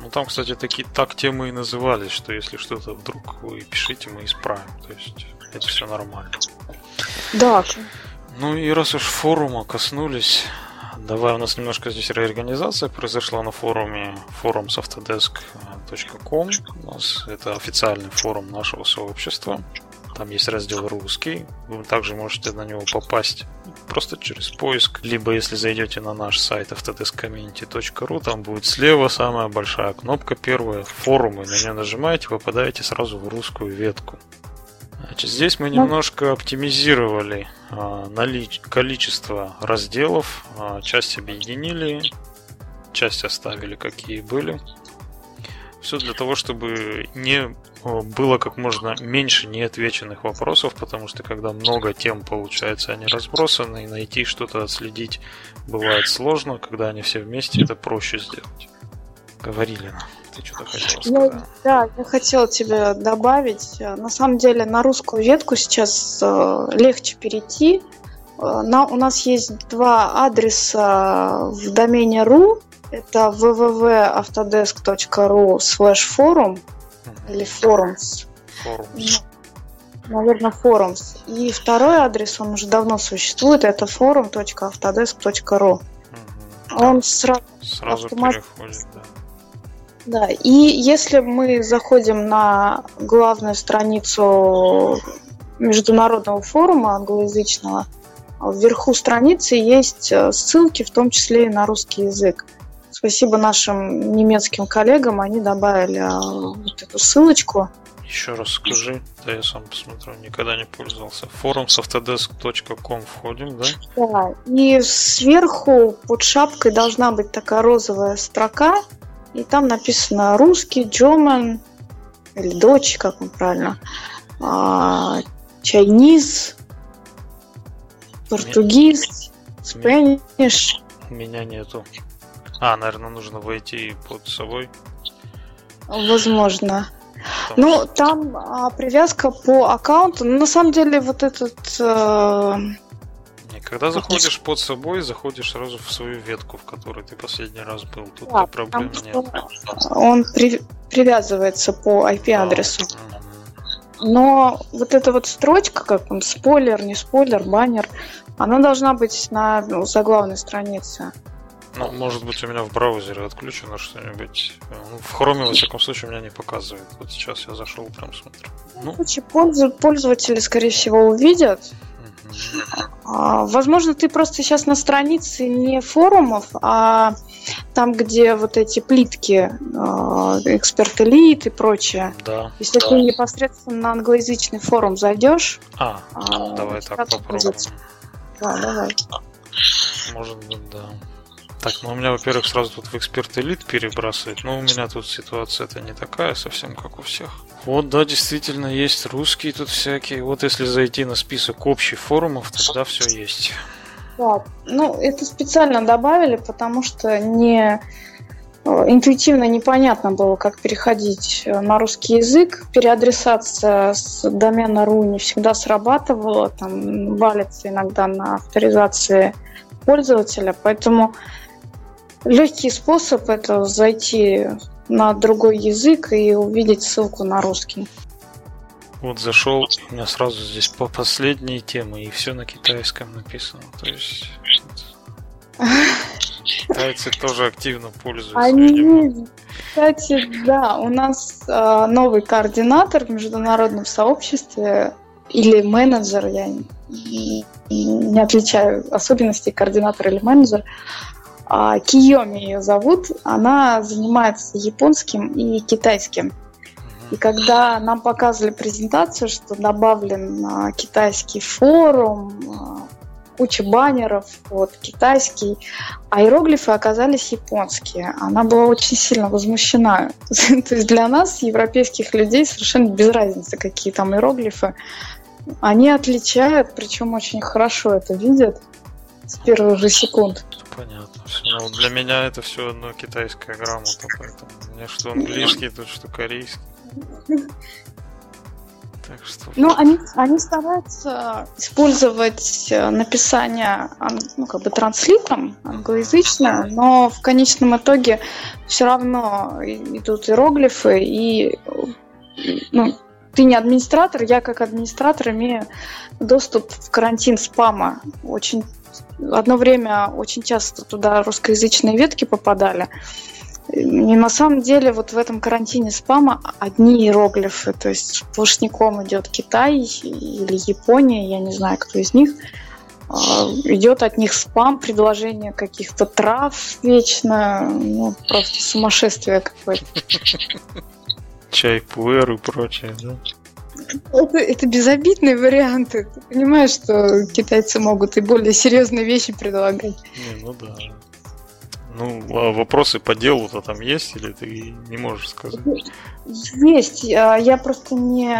Speaker 1: Ну там, кстати, такие так темы и назывались, что если что-то вдруг вы пишите, мы исправим. То есть это все нормально.
Speaker 2: Да.
Speaker 1: Ну и раз уж форума коснулись, давай у нас немножко здесь реорганизация произошла на форуме forumsautodesk.com. У нас это официальный форум нашего сообщества. Там есть раздел русский. Вы также можете на него попасть просто через поиск. Либо если зайдете на наш сайт autodeskcommunity.ru, там будет слева самая большая кнопка первая форумы. На нее нажимаете, попадаете сразу в русскую ветку. Значит, здесь мы немножко оптимизировали а, налич... количество разделов. А, часть объединили, часть оставили какие были. Все для того, чтобы не было как можно меньше неотвеченных вопросов, потому что когда много тем получается, они разбросаны, и найти что-то отследить бывает сложно, когда они все вместе, это проще сделать. Говорили нам. Ты что-то хотела сказать? Я,
Speaker 2: да, я хотела тебе добавить. На самом деле на русскую ветку сейчас э, легче перейти. Э, на, у нас есть два адреса в домене .ru. Это www.autodesk.ru slash forum или forums.
Speaker 1: Forums.
Speaker 2: Наверное, forums. И второй адрес, он уже давно существует, это forum.autodesk.ru. Угу. Он сразу,
Speaker 1: сразу автомат... переходит, да.
Speaker 2: Да, и если мы заходим на главную страницу международного форума англоязычного, вверху страницы есть э, ссылки, в том числе и на русский язык. Спасибо нашим немецким коллегам, они добавили а, вот эту ссылочку.
Speaker 1: Еще раз скажи, да я сам посмотрю, никогда не пользовался. forumsoftodesk.com входим, да?
Speaker 2: Да, и сверху под шапкой должна быть такая розовая строка, и там написано русский, German, или дочь, как он правильно, Chinese, португиз, Spanish.
Speaker 1: Меня нету. А, наверное, нужно войти под собой.
Speaker 2: Возможно. Потому ну, что... там а, привязка по аккаунту. Ну, на самом деле, вот этот... Э...
Speaker 1: Когда заходишь под собой, заходишь сразу в свою ветку, в которой ты последний раз был. Тут да, проблем нет.
Speaker 2: Он при... привязывается по IP-адресу. Да. Но вот эта вот строчка, как он, спойлер, не спойлер, баннер, она должна быть на ну, заглавной странице.
Speaker 1: Ну, может быть, у меня в браузере отключено что-нибудь. Ну, в Chrome, во всяком случае, у меня не показывает. Вот сейчас я зашел, прям смотрю.
Speaker 2: Ну, ну пользователи, скорее всего, увидят. А, возможно, ты просто сейчас на странице не форумов, а там, где вот эти плитки, а, эксперт элит и прочее.
Speaker 1: Да.
Speaker 2: Если
Speaker 1: да.
Speaker 2: ты непосредственно на англоязычный форум зайдешь.
Speaker 1: А, а давай так попробуем.
Speaker 2: Да, давай.
Speaker 1: Может быть, да. Так, ну у меня, во-первых, сразу тут в эксперт элит перебрасывает, но у меня тут ситуация-то не такая совсем, как у всех. Вот, да, действительно, есть русские тут всякие. Вот если зайти на список общих форумов, тогда все есть.
Speaker 2: Да, ну это специально добавили, потому что не э, интуитивно непонятно было, как переходить э, на русский язык. Переадресация с домена .ru не всегда срабатывала, там валится иногда на авторизации пользователя, поэтому Легкий способ это зайти на другой язык и увидеть ссылку на русский.
Speaker 1: Вот зашел, у меня сразу здесь по последней темы, и все на китайском написано. То есть китайцы тоже активно пользуются.
Speaker 2: Они, кстати, да, у нас э, новый координатор в международном сообществе или менеджер, я не, не отличаю особенностей координатора или менеджер. А, Киоми ее зовут. Она занимается японским и китайским. И когда нам показывали презентацию, что добавлен а, китайский форум, а, куча баннеров, вот, китайский, а иероглифы оказались японские. Она была очень сильно возмущена. (laughs) То есть для нас, европейских людей, совершенно без разницы, какие там иероглифы. Они отличают, причем очень хорошо это видят с первых же секунд.
Speaker 1: Понятно. Ну, для меня это все одно китайская грамота, поэтому мне что английский, тут что корейский.
Speaker 2: Так что... Ну, они, они стараются использовать э, написание ну, как бы транслитом англоязычное, но в конечном итоге все равно идут иероглифы, и ну, ты не администратор, я как администратор имею доступ в карантин спама. Очень одно время очень часто туда русскоязычные ветки попадали. И на самом деле вот в этом карантине спама одни иероглифы, то есть сплошняком идет Китай или Япония, я не знаю, кто из них, а, идет от них спам, предложение каких-то трав вечно, ну, просто сумасшествие какое-то.
Speaker 1: Чай, пуэр и прочее, да?
Speaker 2: Это, это безобидные варианты. Ты понимаешь, что китайцы могут и более серьезные вещи предлагать.
Speaker 1: Не, ну да. Ну, а вопросы по делу-то там есть или ты не можешь сказать?
Speaker 2: Есть. А, я просто не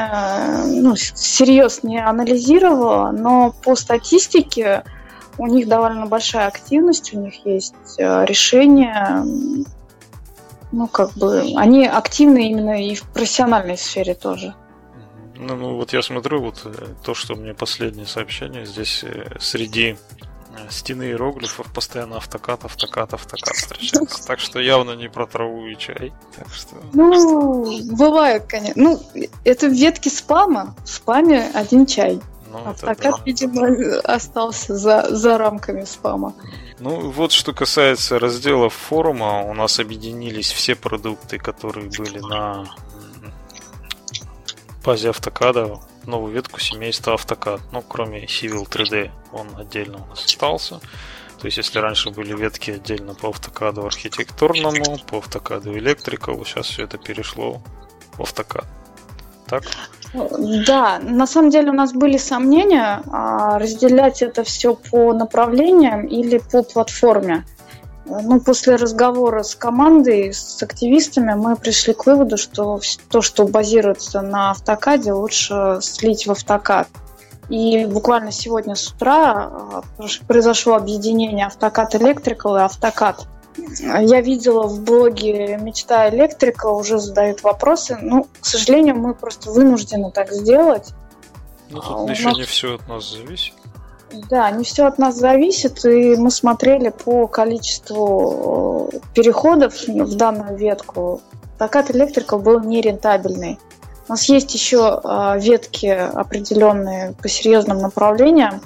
Speaker 2: ну, всерьез не анализировала, но по статистике у них довольно большая активность, у них есть а, решения, ну, как бы, они активны именно и в профессиональной сфере тоже.
Speaker 1: Ну, ну вот я смотрю, вот э, то, что мне последнее сообщение, здесь э, среди э, стены иероглифов постоянно автокат, автокат, автокат встречается. Так что явно не про траву и чай. Так что...
Speaker 2: Ну, бывает, конечно. Ну, это ветки спама. В спаме один чай. Ну, Автокат, да. видимо, остался за, за рамками спама.
Speaker 1: Ну, вот что касается раздела форума, у нас объединились все продукты, которые были на базе автокада новую ветку семейства автокад. Ну, кроме Civil 3D, он отдельно у нас остался. То есть, если раньше были ветки отдельно по автокаду архитектурному, по автокаду электрикалу, сейчас все это перешло в автокад. Так?
Speaker 2: Да, на самом деле у нас были сомнения, а, разделять это все по направлениям или по платформе. Ну, после разговора с командой, с активистами, мы пришли к выводу, что то, что базируется на автокаде, лучше слить в автокад. И буквально сегодня с утра а, произошло объединение Автокад Electrical и Автокад. Я видела в блоге Мечта Электрика уже задают вопросы. Ну, к сожалению, мы просто вынуждены так сделать.
Speaker 1: Ну, тут а, еще нас... не все от нас зависит.
Speaker 2: Да, не все от нас зависит, и мы смотрели по количеству э, переходов в данную ветку. Прокат электрика был нерентабельный. У нас есть еще э, ветки определенные по серьезным направлениям,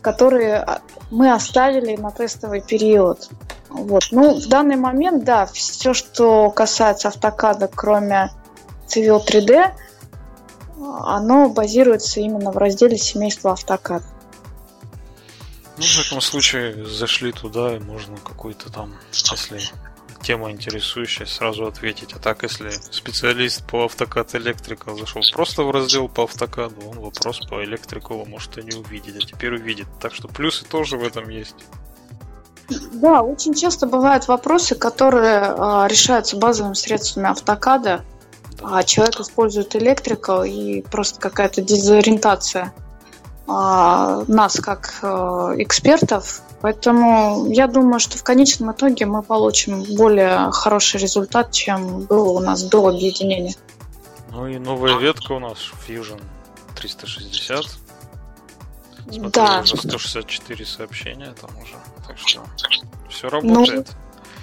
Speaker 2: которые а, мы оставили на тестовый период. Вот. Ну, в данный момент, да, все, что касается автокада, кроме Civil 3D, оно базируется именно в разделе семейства автокад.
Speaker 1: Ну, в таком случае зашли туда, и можно какой-то там, если тема интересующая, сразу ответить. А так, если специалист по автокад электрика зашел просто в раздел по автокаду, он вопрос по электрику может и не увидеть, а теперь увидит. Так что плюсы тоже в этом есть.
Speaker 2: Да, очень часто бывают вопросы, которые э, решаются базовыми средствами автокада, да. а человек использует электрика и просто какая-то дезориентация. А, нас как э, экспертов. Поэтому я думаю, что в конечном итоге мы получим более хороший результат, чем было у нас до объединения.
Speaker 1: Ну и новая ветка у нас Fusion 360. Смотрю,
Speaker 2: да.
Speaker 1: уже 164 сообщения там уже. Так что все работает.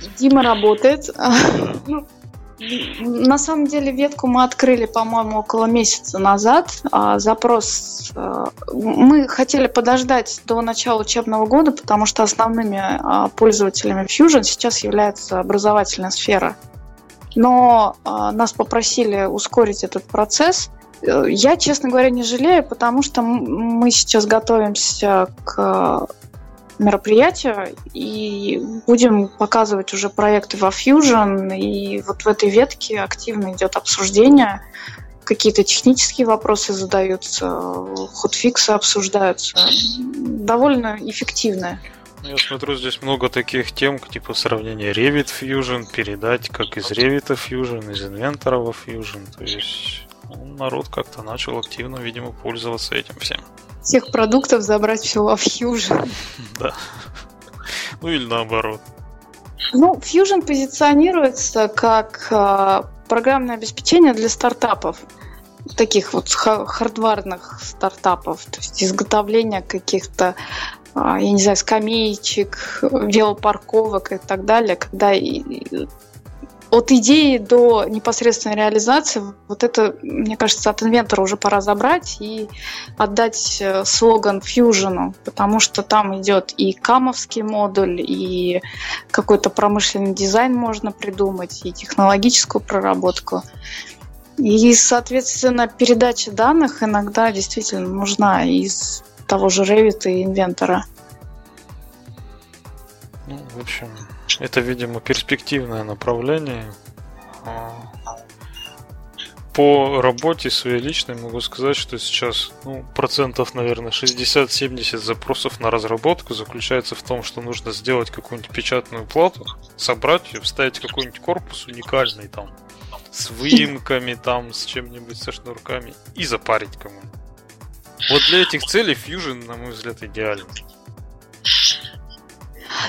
Speaker 2: Ну, Дима работает. Да. (laughs) На самом деле ветку мы открыли, по-моему, около месяца назад. А, запрос э, мы хотели подождать до начала учебного года, потому что основными а, пользователями Fusion сейчас является образовательная сфера. Но а, нас попросили ускорить этот процесс. Э, я, честно говоря, не жалею, потому что мы сейчас готовимся к мероприятия и будем показывать уже проекты во Fusion. И вот в этой ветке активно идет обсуждение какие-то технические вопросы задаются, ходфиксы обсуждаются. Довольно эффективная.
Speaker 1: Ну, я смотрю, здесь много таких тем, типа сравнения Revit Fusion, передать как из Revit Fusion, из Inventor Fusion. То есть ну, народ как-то начал активно, видимо, пользоваться этим всем.
Speaker 2: Всех продуктов забрать все во Fusion.
Speaker 1: Да. Ну или наоборот.
Speaker 2: Ну, Fusion позиционируется как э, программное обеспечение для стартапов. Таких вот хардварных стартапов. То есть изготовление каких-то а, я не знаю, скамеечек, велопарковок и так далее, когда от идеи до непосредственной реализации, вот это, мне кажется, от инвентора уже пора забрать и отдать э, слоган Fusion, потому что там идет и камовский модуль, и какой-то промышленный дизайн можно придумать, и технологическую проработку. И, соответственно, передача данных иногда действительно нужна из того же Revit и инвентора.
Speaker 1: Ну, в общем, это, видимо, перспективное направление. А, по работе своей личной могу сказать, что сейчас ну, процентов, наверное, 60-70 запросов на разработку заключается в том, что нужно сделать какую-нибудь печатную плату, собрать ее, вставить какой-нибудь корпус уникальный там, с выемками там, с чем-нибудь, со шнурками и запарить кому-нибудь. Вот для этих целей Fusion, на мой взгляд, идеален.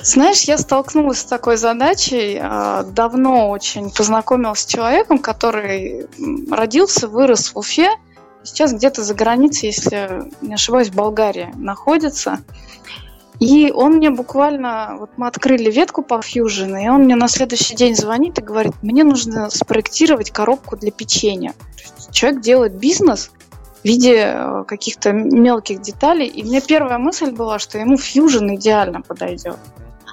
Speaker 2: Знаешь, я столкнулась с такой задачей. А, давно очень познакомилась с человеком, который родился, вырос в Уфе. Сейчас где-то за границей, если не ошибаюсь, в Болгарии находится. И он мне буквально, вот мы открыли ветку по Fusion, и он мне на следующий день звонит и говорит, мне нужно спроектировать коробку для печенья. Человек делает бизнес в виде э, каких-то мелких деталей, и мне первая мысль была, что ему Fusion идеально подойдет.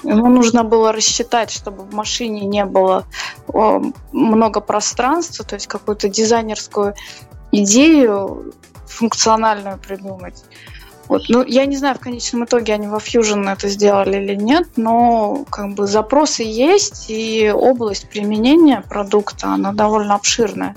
Speaker 2: Ему нужно было рассчитать, чтобы в машине не было много пространства, то есть какую-то дизайнерскую идею функциональную придумать. Вот. Ну, я не знаю, в конечном итоге они во Fusion это сделали или нет, но как бы запросы есть, и область применения продукта, она довольно обширная.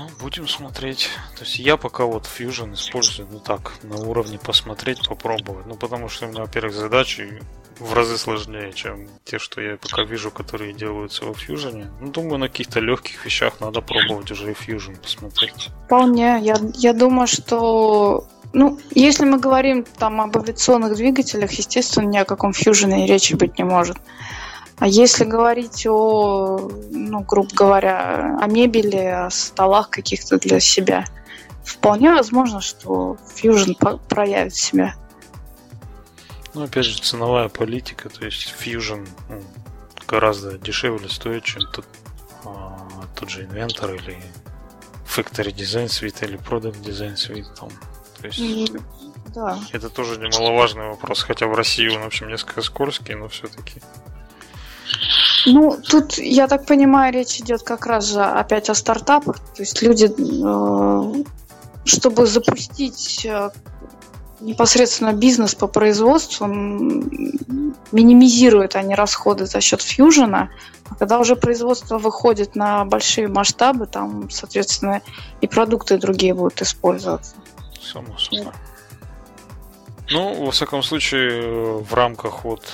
Speaker 1: Ну, будем смотреть. То есть я пока вот Fusion использую, ну так, на уровне посмотреть, попробовать. Ну, потому что у меня, во-первых, задачи в разы сложнее, чем те, что я пока вижу, которые делаются во Fusion. Ну, думаю, на каких-то легких вещах надо пробовать уже и Fusion посмотреть.
Speaker 2: Вполне. Я, я думаю, что ну, если мы говорим там об авиационных двигателях, естественно, ни о каком и речи быть не может. А если говорить о, ну, грубо говоря, о мебели, о столах каких-то для себя, вполне возможно, что Fusion проявит себя.
Speaker 1: Ну, опять же, ценовая политика, то есть Fusion ну, гораздо дешевле стоит, чем тот, а, тот же Inventor или Factory Design Suite или Product Design Suite. Там. То есть mm, да. это тоже немаловажный вопрос, хотя в России он, в общем, несколько скользкий, но все-таки.
Speaker 2: Ну, тут, я так понимаю, речь идет как раз же опять о стартапах. То есть люди, э, чтобы запустить э, непосредственно бизнес по производству минимизируют они расходы за счет фьюжена, а когда уже производство выходит на большие масштабы, там, соответственно, и продукты другие будут использоваться.
Speaker 1: Само собой. Ну, во всяком случае, в рамках вот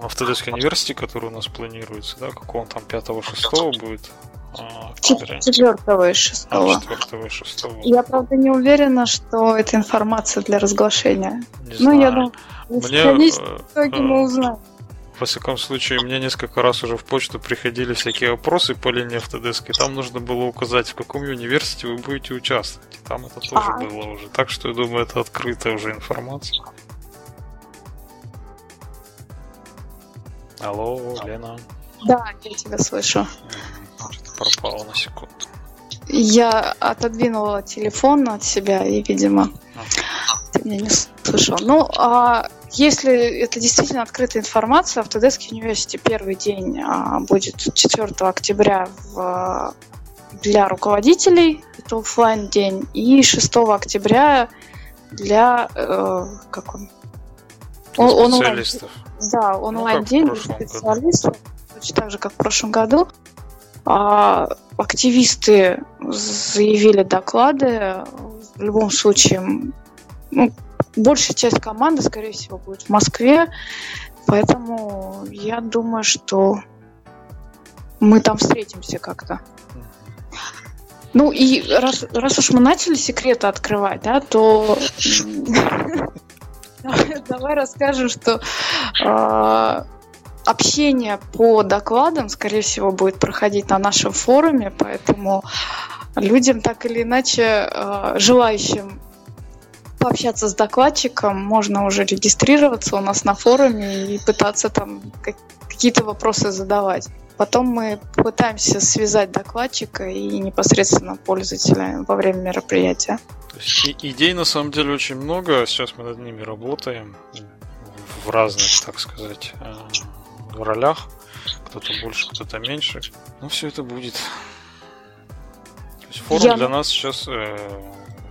Speaker 1: Autodesk University, который у нас планируется, да, какого он там 5-6 будет,
Speaker 2: а, Четвертого и шестого. А, четвертого и шестого. Я, правда, не уверена, что это информация для разглашения.
Speaker 1: Не ну, знаю. я думаю, мне, в итоге мы э, узнаем. Во всяком случае, мне несколько раз уже в почту приходили всякие вопросы по линии Autodesk, и там нужно было указать, в каком университете вы будете участвовать. И там это тоже а. было уже. Так что я думаю, это открытая уже информация. Алло, Лена.
Speaker 2: Да, я тебя слышу
Speaker 1: пропала на секунду.
Speaker 2: Я отодвинула телефон от себя и, видимо, ты меня не слышал. Ну, а если это действительно открытая информация, Autodesk University первый день а, будет 4 октября в, для руководителей, это офлайн день, и 6 октября для э, как он?
Speaker 1: Специалистов.
Speaker 2: Он, да, онлайн ну, специалистов, точно так же, как в прошлом году. А, активисты заявили доклады. В любом случае, ну, большая часть команды, скорее всего, будет в Москве. Поэтому я думаю, что мы там встретимся как-то. Ну и раз, раз уж мы начали секреты открывать, да, то (laughs) давай расскажем, что а, общение по докладам, скорее всего, будет проходить на нашем форуме, поэтому людям так или иначе, э, желающим пообщаться с докладчиком, можно уже регистрироваться у нас на форуме и пытаться там какие-то вопросы задавать. Потом мы пытаемся связать докладчика и непосредственно пользователя во время мероприятия.
Speaker 1: Есть идей на самом деле очень много. Сейчас мы над ними работаем в разных, так сказать, э, в ролях. Кто-то больше, кто-то меньше. Но все это будет. То есть форум Я... для нас сейчас э,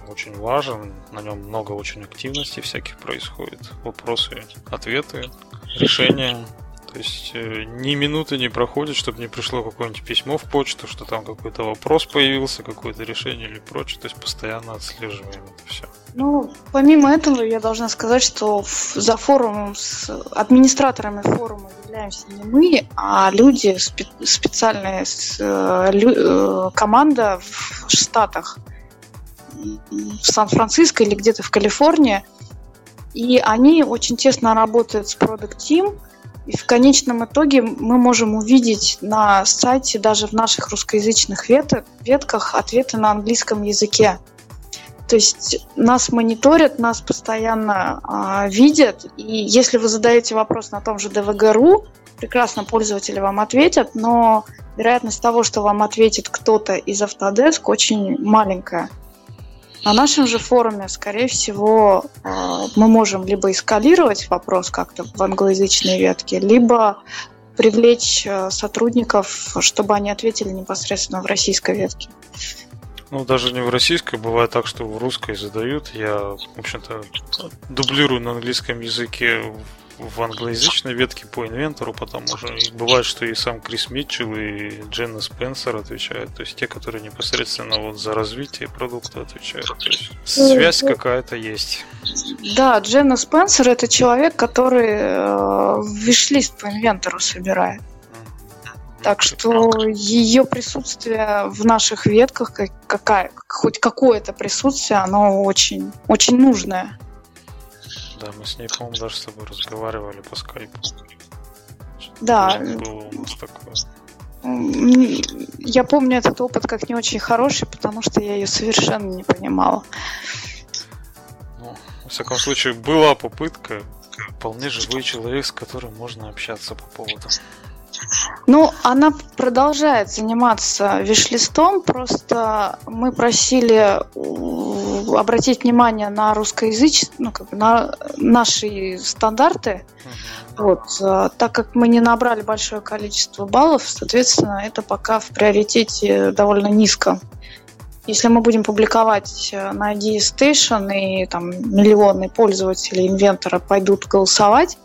Speaker 1: очень важен. На нем много очень активностей всяких происходит. Вопросы, ответы, решения. То есть э, ни минуты не проходит, чтобы не пришло какое-нибудь письмо в почту, что там какой-то вопрос появился, какое-то решение или прочее. То есть постоянно отслеживаем это все.
Speaker 2: Ну, помимо этого, я должна сказать, что за форумом с администраторами форума являемся не мы, а люди спе- специальная э, э, команда в Штатах, в Сан-Франциско или где-то в Калифорнии. И они очень тесно работают с Product Team, и в конечном итоге мы можем увидеть на сайте, даже в наших русскоязычных ветках, ответы на английском языке. То есть нас мониторят, нас постоянно а, видят, и если вы задаете вопрос на том же ДВГРУ, прекрасно пользователи вам ответят, но вероятность того, что вам ответит кто-то из Autodesk, очень маленькая. На нашем же форуме, скорее всего, а, мы можем либо эскалировать вопрос как-то в англоязычной ветке, либо привлечь а, сотрудников, чтобы они ответили непосредственно в российской ветке.
Speaker 1: Ну, даже не в российской, бывает так, что в русской задают. Я, в общем-то, дублирую на английском языке в англоязычной ветке по инвентору, потом уже бывает, что и сам Крис Митчелл и Дженна Спенсер отвечают, то есть те, которые непосредственно вот за развитие продукта отвечают. То есть связь какая-то есть.
Speaker 2: Да, Дженна Спенсер это человек, который э, виш-лист по инвентору собирает. Так что ее присутствие в наших ветках, какая, хоть какое-то присутствие, оно очень, очень нужное.
Speaker 1: Да, мы с ней, по-моему, даже с тобой разговаривали по скайпу.
Speaker 2: Да. Было у нас такое. Я помню этот опыт как не очень хороший, потому что я ее совершенно не понимала.
Speaker 1: Ну, во всяком случае, была попытка. Вполне живой человек, с которым можно общаться по поводу.
Speaker 2: Ну, она продолжает заниматься виш-листом, просто мы просили обратить внимание на русскоязычные, ну, как бы на наши стандарты. Вот, э, так как мы не набрали большое количество баллов, соответственно, это пока в приоритете довольно низко. Если мы будем публиковать э, на ID Station и там миллионы пользователей инвентора пойдут голосовать,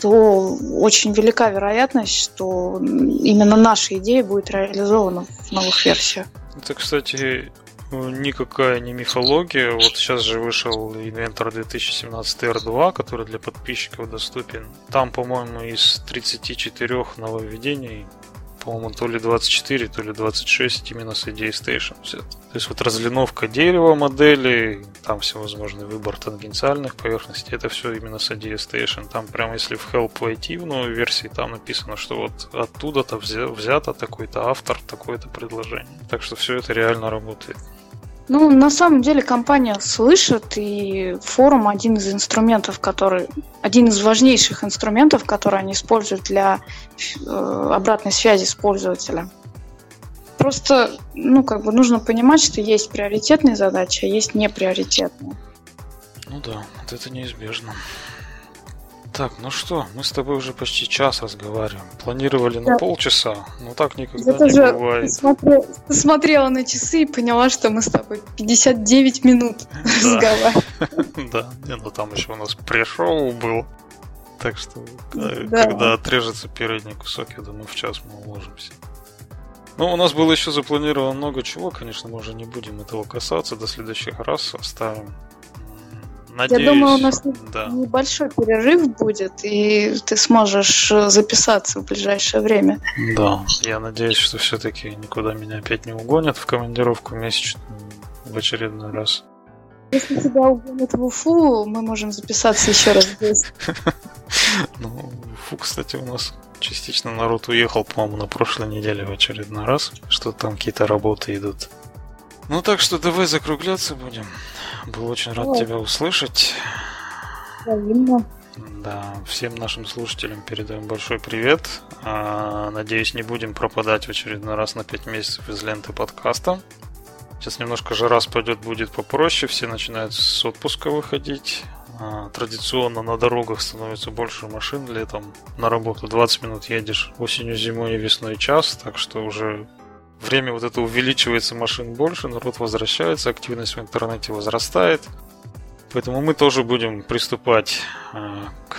Speaker 2: то очень велика вероятность, что именно наша идея будет реализована в новых версиях.
Speaker 1: Это, кстати, никакая не мифология. Вот сейчас же вышел Inventor 2017 R2, который для подписчиков доступен. Там, по-моему, из 34 нововведений по-моему, то ли 24, то ли 26 именно с идеей Station. То есть вот разлиновка дерева модели, там всевозможный выбор тангенциальных поверхностей, это все именно с идеей Station. Там прямо если в Help войти в новой версии, там написано, что вот оттуда-то взято такой-то автор, такое-то предложение. Так что все это реально работает.
Speaker 2: Ну, на самом деле компания слышит, и форум один из инструментов, который, один из важнейших инструментов, которые они используют для обратной связи с пользователем. Просто, ну, как бы нужно понимать, что есть приоритетные задачи, а есть неприоритетные.
Speaker 1: Ну да, вот это неизбежно. Так, ну что, мы с тобой уже почти час разговариваем. Планировали да. на полчаса, но так никогда Я не тоже бывает.
Speaker 2: Смотрела, смотрела на часы и поняла, что мы с тобой 59 минут (laughs) разговариваем. (laughs)
Speaker 1: Да, ну там еще у нас пришел был. Так что, когда отрежется передний кусок, я думаю, в час мы уложимся. Ну, у нас было еще запланировано много чего, конечно, мы уже не будем этого касаться, до следующих раз оставим.
Speaker 2: Надеюсь, Я думаю, у нас да. небольшой перерыв будет, и ты сможешь записаться в ближайшее время.
Speaker 1: Да, я надеюсь, что все-таки никуда меня опять не угонят в командировку месячную в очередной раз.
Speaker 2: Если тебя угонят в Уфу, мы можем записаться еще раз здесь. (laughs)
Speaker 1: Ну, Уфу, кстати, у нас частично народ уехал, по-моему, на прошлой неделе в очередной раз, что там какие-то работы идут. Ну так что давай закругляться будем. Был очень рад Ой. тебя услышать.
Speaker 2: Взаимно.
Speaker 1: Да, всем нашим слушателям передаем большой привет. А, надеюсь, не будем пропадать в очередной раз на 5 месяцев из ленты подкаста. Сейчас немножко жара спадет, будет попроще, все начинают с отпуска выходить. А, традиционно на дорогах становится больше машин летом. На работу 20 минут едешь, осенью, зимой и весной час, так что уже время вот это увеличивается, машин больше, народ возвращается, активность в интернете возрастает. Поэтому мы тоже будем приступать э, к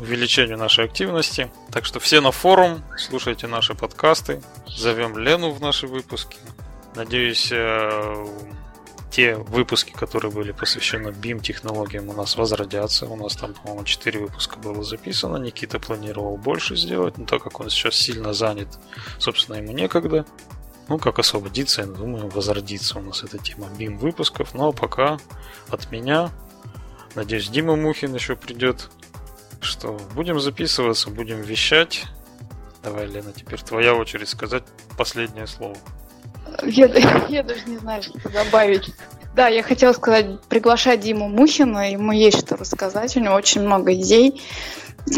Speaker 1: увеличению нашей активности. Так что все на форум, слушайте наши подкасты, зовем Лену в наши выпуски. Надеюсь, э, те выпуски, которые были посвящены BIM-технологиям, у нас возродятся. У нас там, по-моему, 4 выпуска было записано. Никита планировал больше сделать, но так как он сейчас сильно занят, собственно, ему некогда. Ну, как освободиться, я думаю, возродится у нас эта тема BIM выпусков. Но пока от меня, надеюсь, Дима Мухин еще придет, что будем записываться, будем вещать. Давай, Лена, теперь твоя очередь сказать последнее слово.
Speaker 2: Я, (laughs) я даже не знаю, что добавить. Да, я хотела сказать, приглашать Диму Мухина, ему есть что рассказать, у него очень много идей,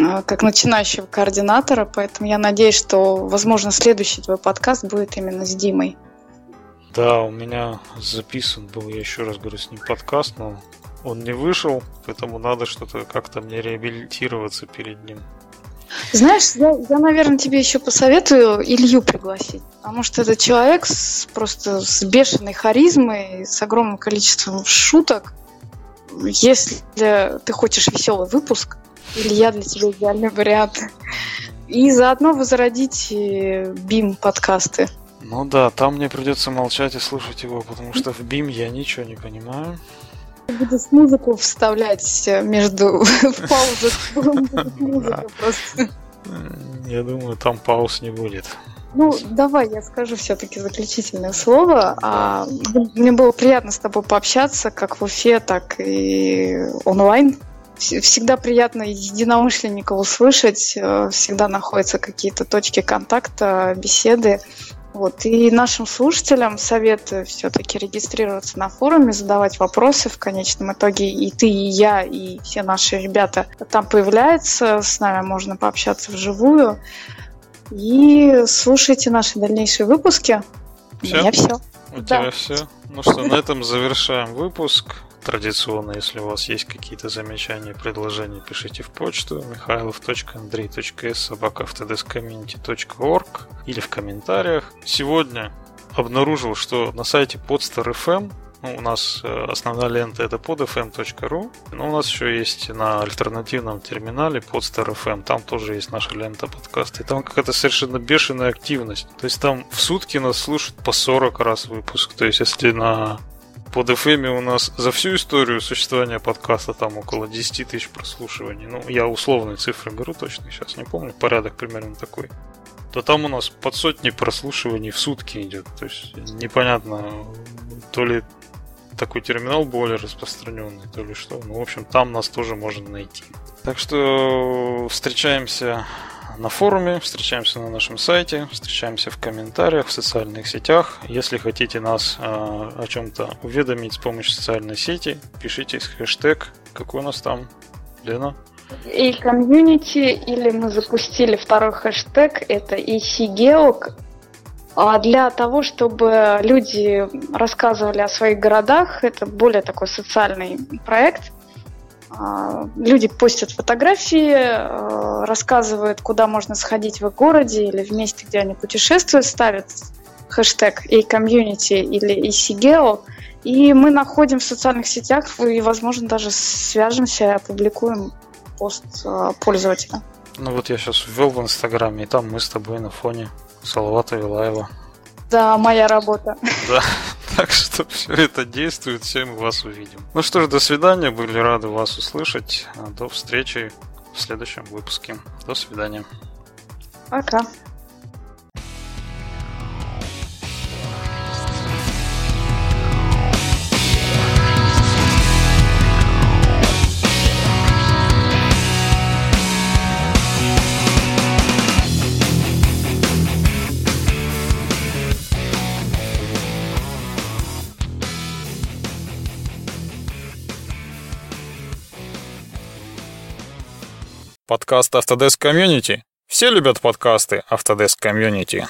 Speaker 2: а, как начинающего координатора, поэтому я надеюсь, что, возможно, следующий твой подкаст будет именно с Димой.
Speaker 1: Да, у меня записан был, я еще раз говорю, с ним подкаст, но он не вышел, поэтому надо что-то как-то мне реабилитироваться перед ним.
Speaker 2: Знаешь, я, я, наверное, тебе еще посоветую Илью пригласить, потому что это человек с, просто с бешеной харизмой, с огромным количеством шуток. Если ты хочешь веселый выпуск, Илья для тебя идеальный вариант. И заодно возродить BIM подкасты.
Speaker 1: Ну да, там мне придется молчать и слушать его, потому что в BIM я ничего не понимаю.
Speaker 2: Буду с музыку вставлять между (laughs) в паузах.
Speaker 1: Я думаю, там пауз не будет.
Speaker 2: Ну, давай я скажу все-таки заключительное слово. А, мне было приятно с тобой пообщаться, как в Уфе, так и онлайн. Всегда приятно единомышленников услышать, э, всегда находятся какие-то точки контакта, беседы. Вот. И нашим слушателям советую все-таки регистрироваться на форуме, задавать вопросы. В конечном итоге и ты, и я, и все наши ребята там появляются. С нами можно пообщаться вживую. И слушайте наши дальнейшие выпуски.
Speaker 1: Все? У меня все. У да. тебя все. Ну что, на этом завершаем выпуск. Традиционно, если у вас есть какие-то замечания, предложения, пишите в почту михайлов.андрей.с или в комментариях. Сегодня обнаружил, что на сайте Podster.fm ну, у нас э, основная лента это podfm.ru, но у нас еще есть на альтернативном терминале Podster.fm, там тоже есть наша лента подкаста, и там какая-то совершенно бешеная активность. То есть там в сутки нас слушают по 40 раз выпуск. То есть если на под FM у нас за всю историю существования подкаста там около 10 тысяч прослушиваний. Ну, я условные цифры беру точно, сейчас не помню, порядок примерно такой. То там у нас под сотни прослушиваний в сутки идет. То есть непонятно, то ли такой терминал более распространенный, то ли что. Ну, в общем, там нас тоже можно найти. Так что встречаемся на форуме, встречаемся на нашем сайте, встречаемся в комментариях, в социальных сетях. Если хотите нас э, о чем-то уведомить с помощью социальной сети, пишите хэштег. Какой у нас там, Лена?
Speaker 2: И комьюнити, или мы запустили второй хэштег, это ECGeo, а для того, чтобы люди рассказывали о своих городах. Это более такой социальный проект. А, люди постят фотографии, а, рассказывают, куда можно сходить в их городе или в месте, где они путешествуют, ставят хэштег и комьюнити или ECGeo, и мы находим в социальных сетях и, возможно, даже свяжемся и опубликуем пост а, пользователя.
Speaker 1: Ну вот я сейчас ввел в Инстаграме, и там мы с тобой на фоне Салавата Вилаева.
Speaker 2: Да, моя работа.
Speaker 1: Да, (laughs) так (laughs) что все это действует, все мы вас увидим. Ну что ж, до свидания, были рады вас услышать. До встречи в следующем выпуске. До свидания.
Speaker 2: Пока.
Speaker 1: Подкаст Autodesk Community. Все любят подкасты Autodesk Community.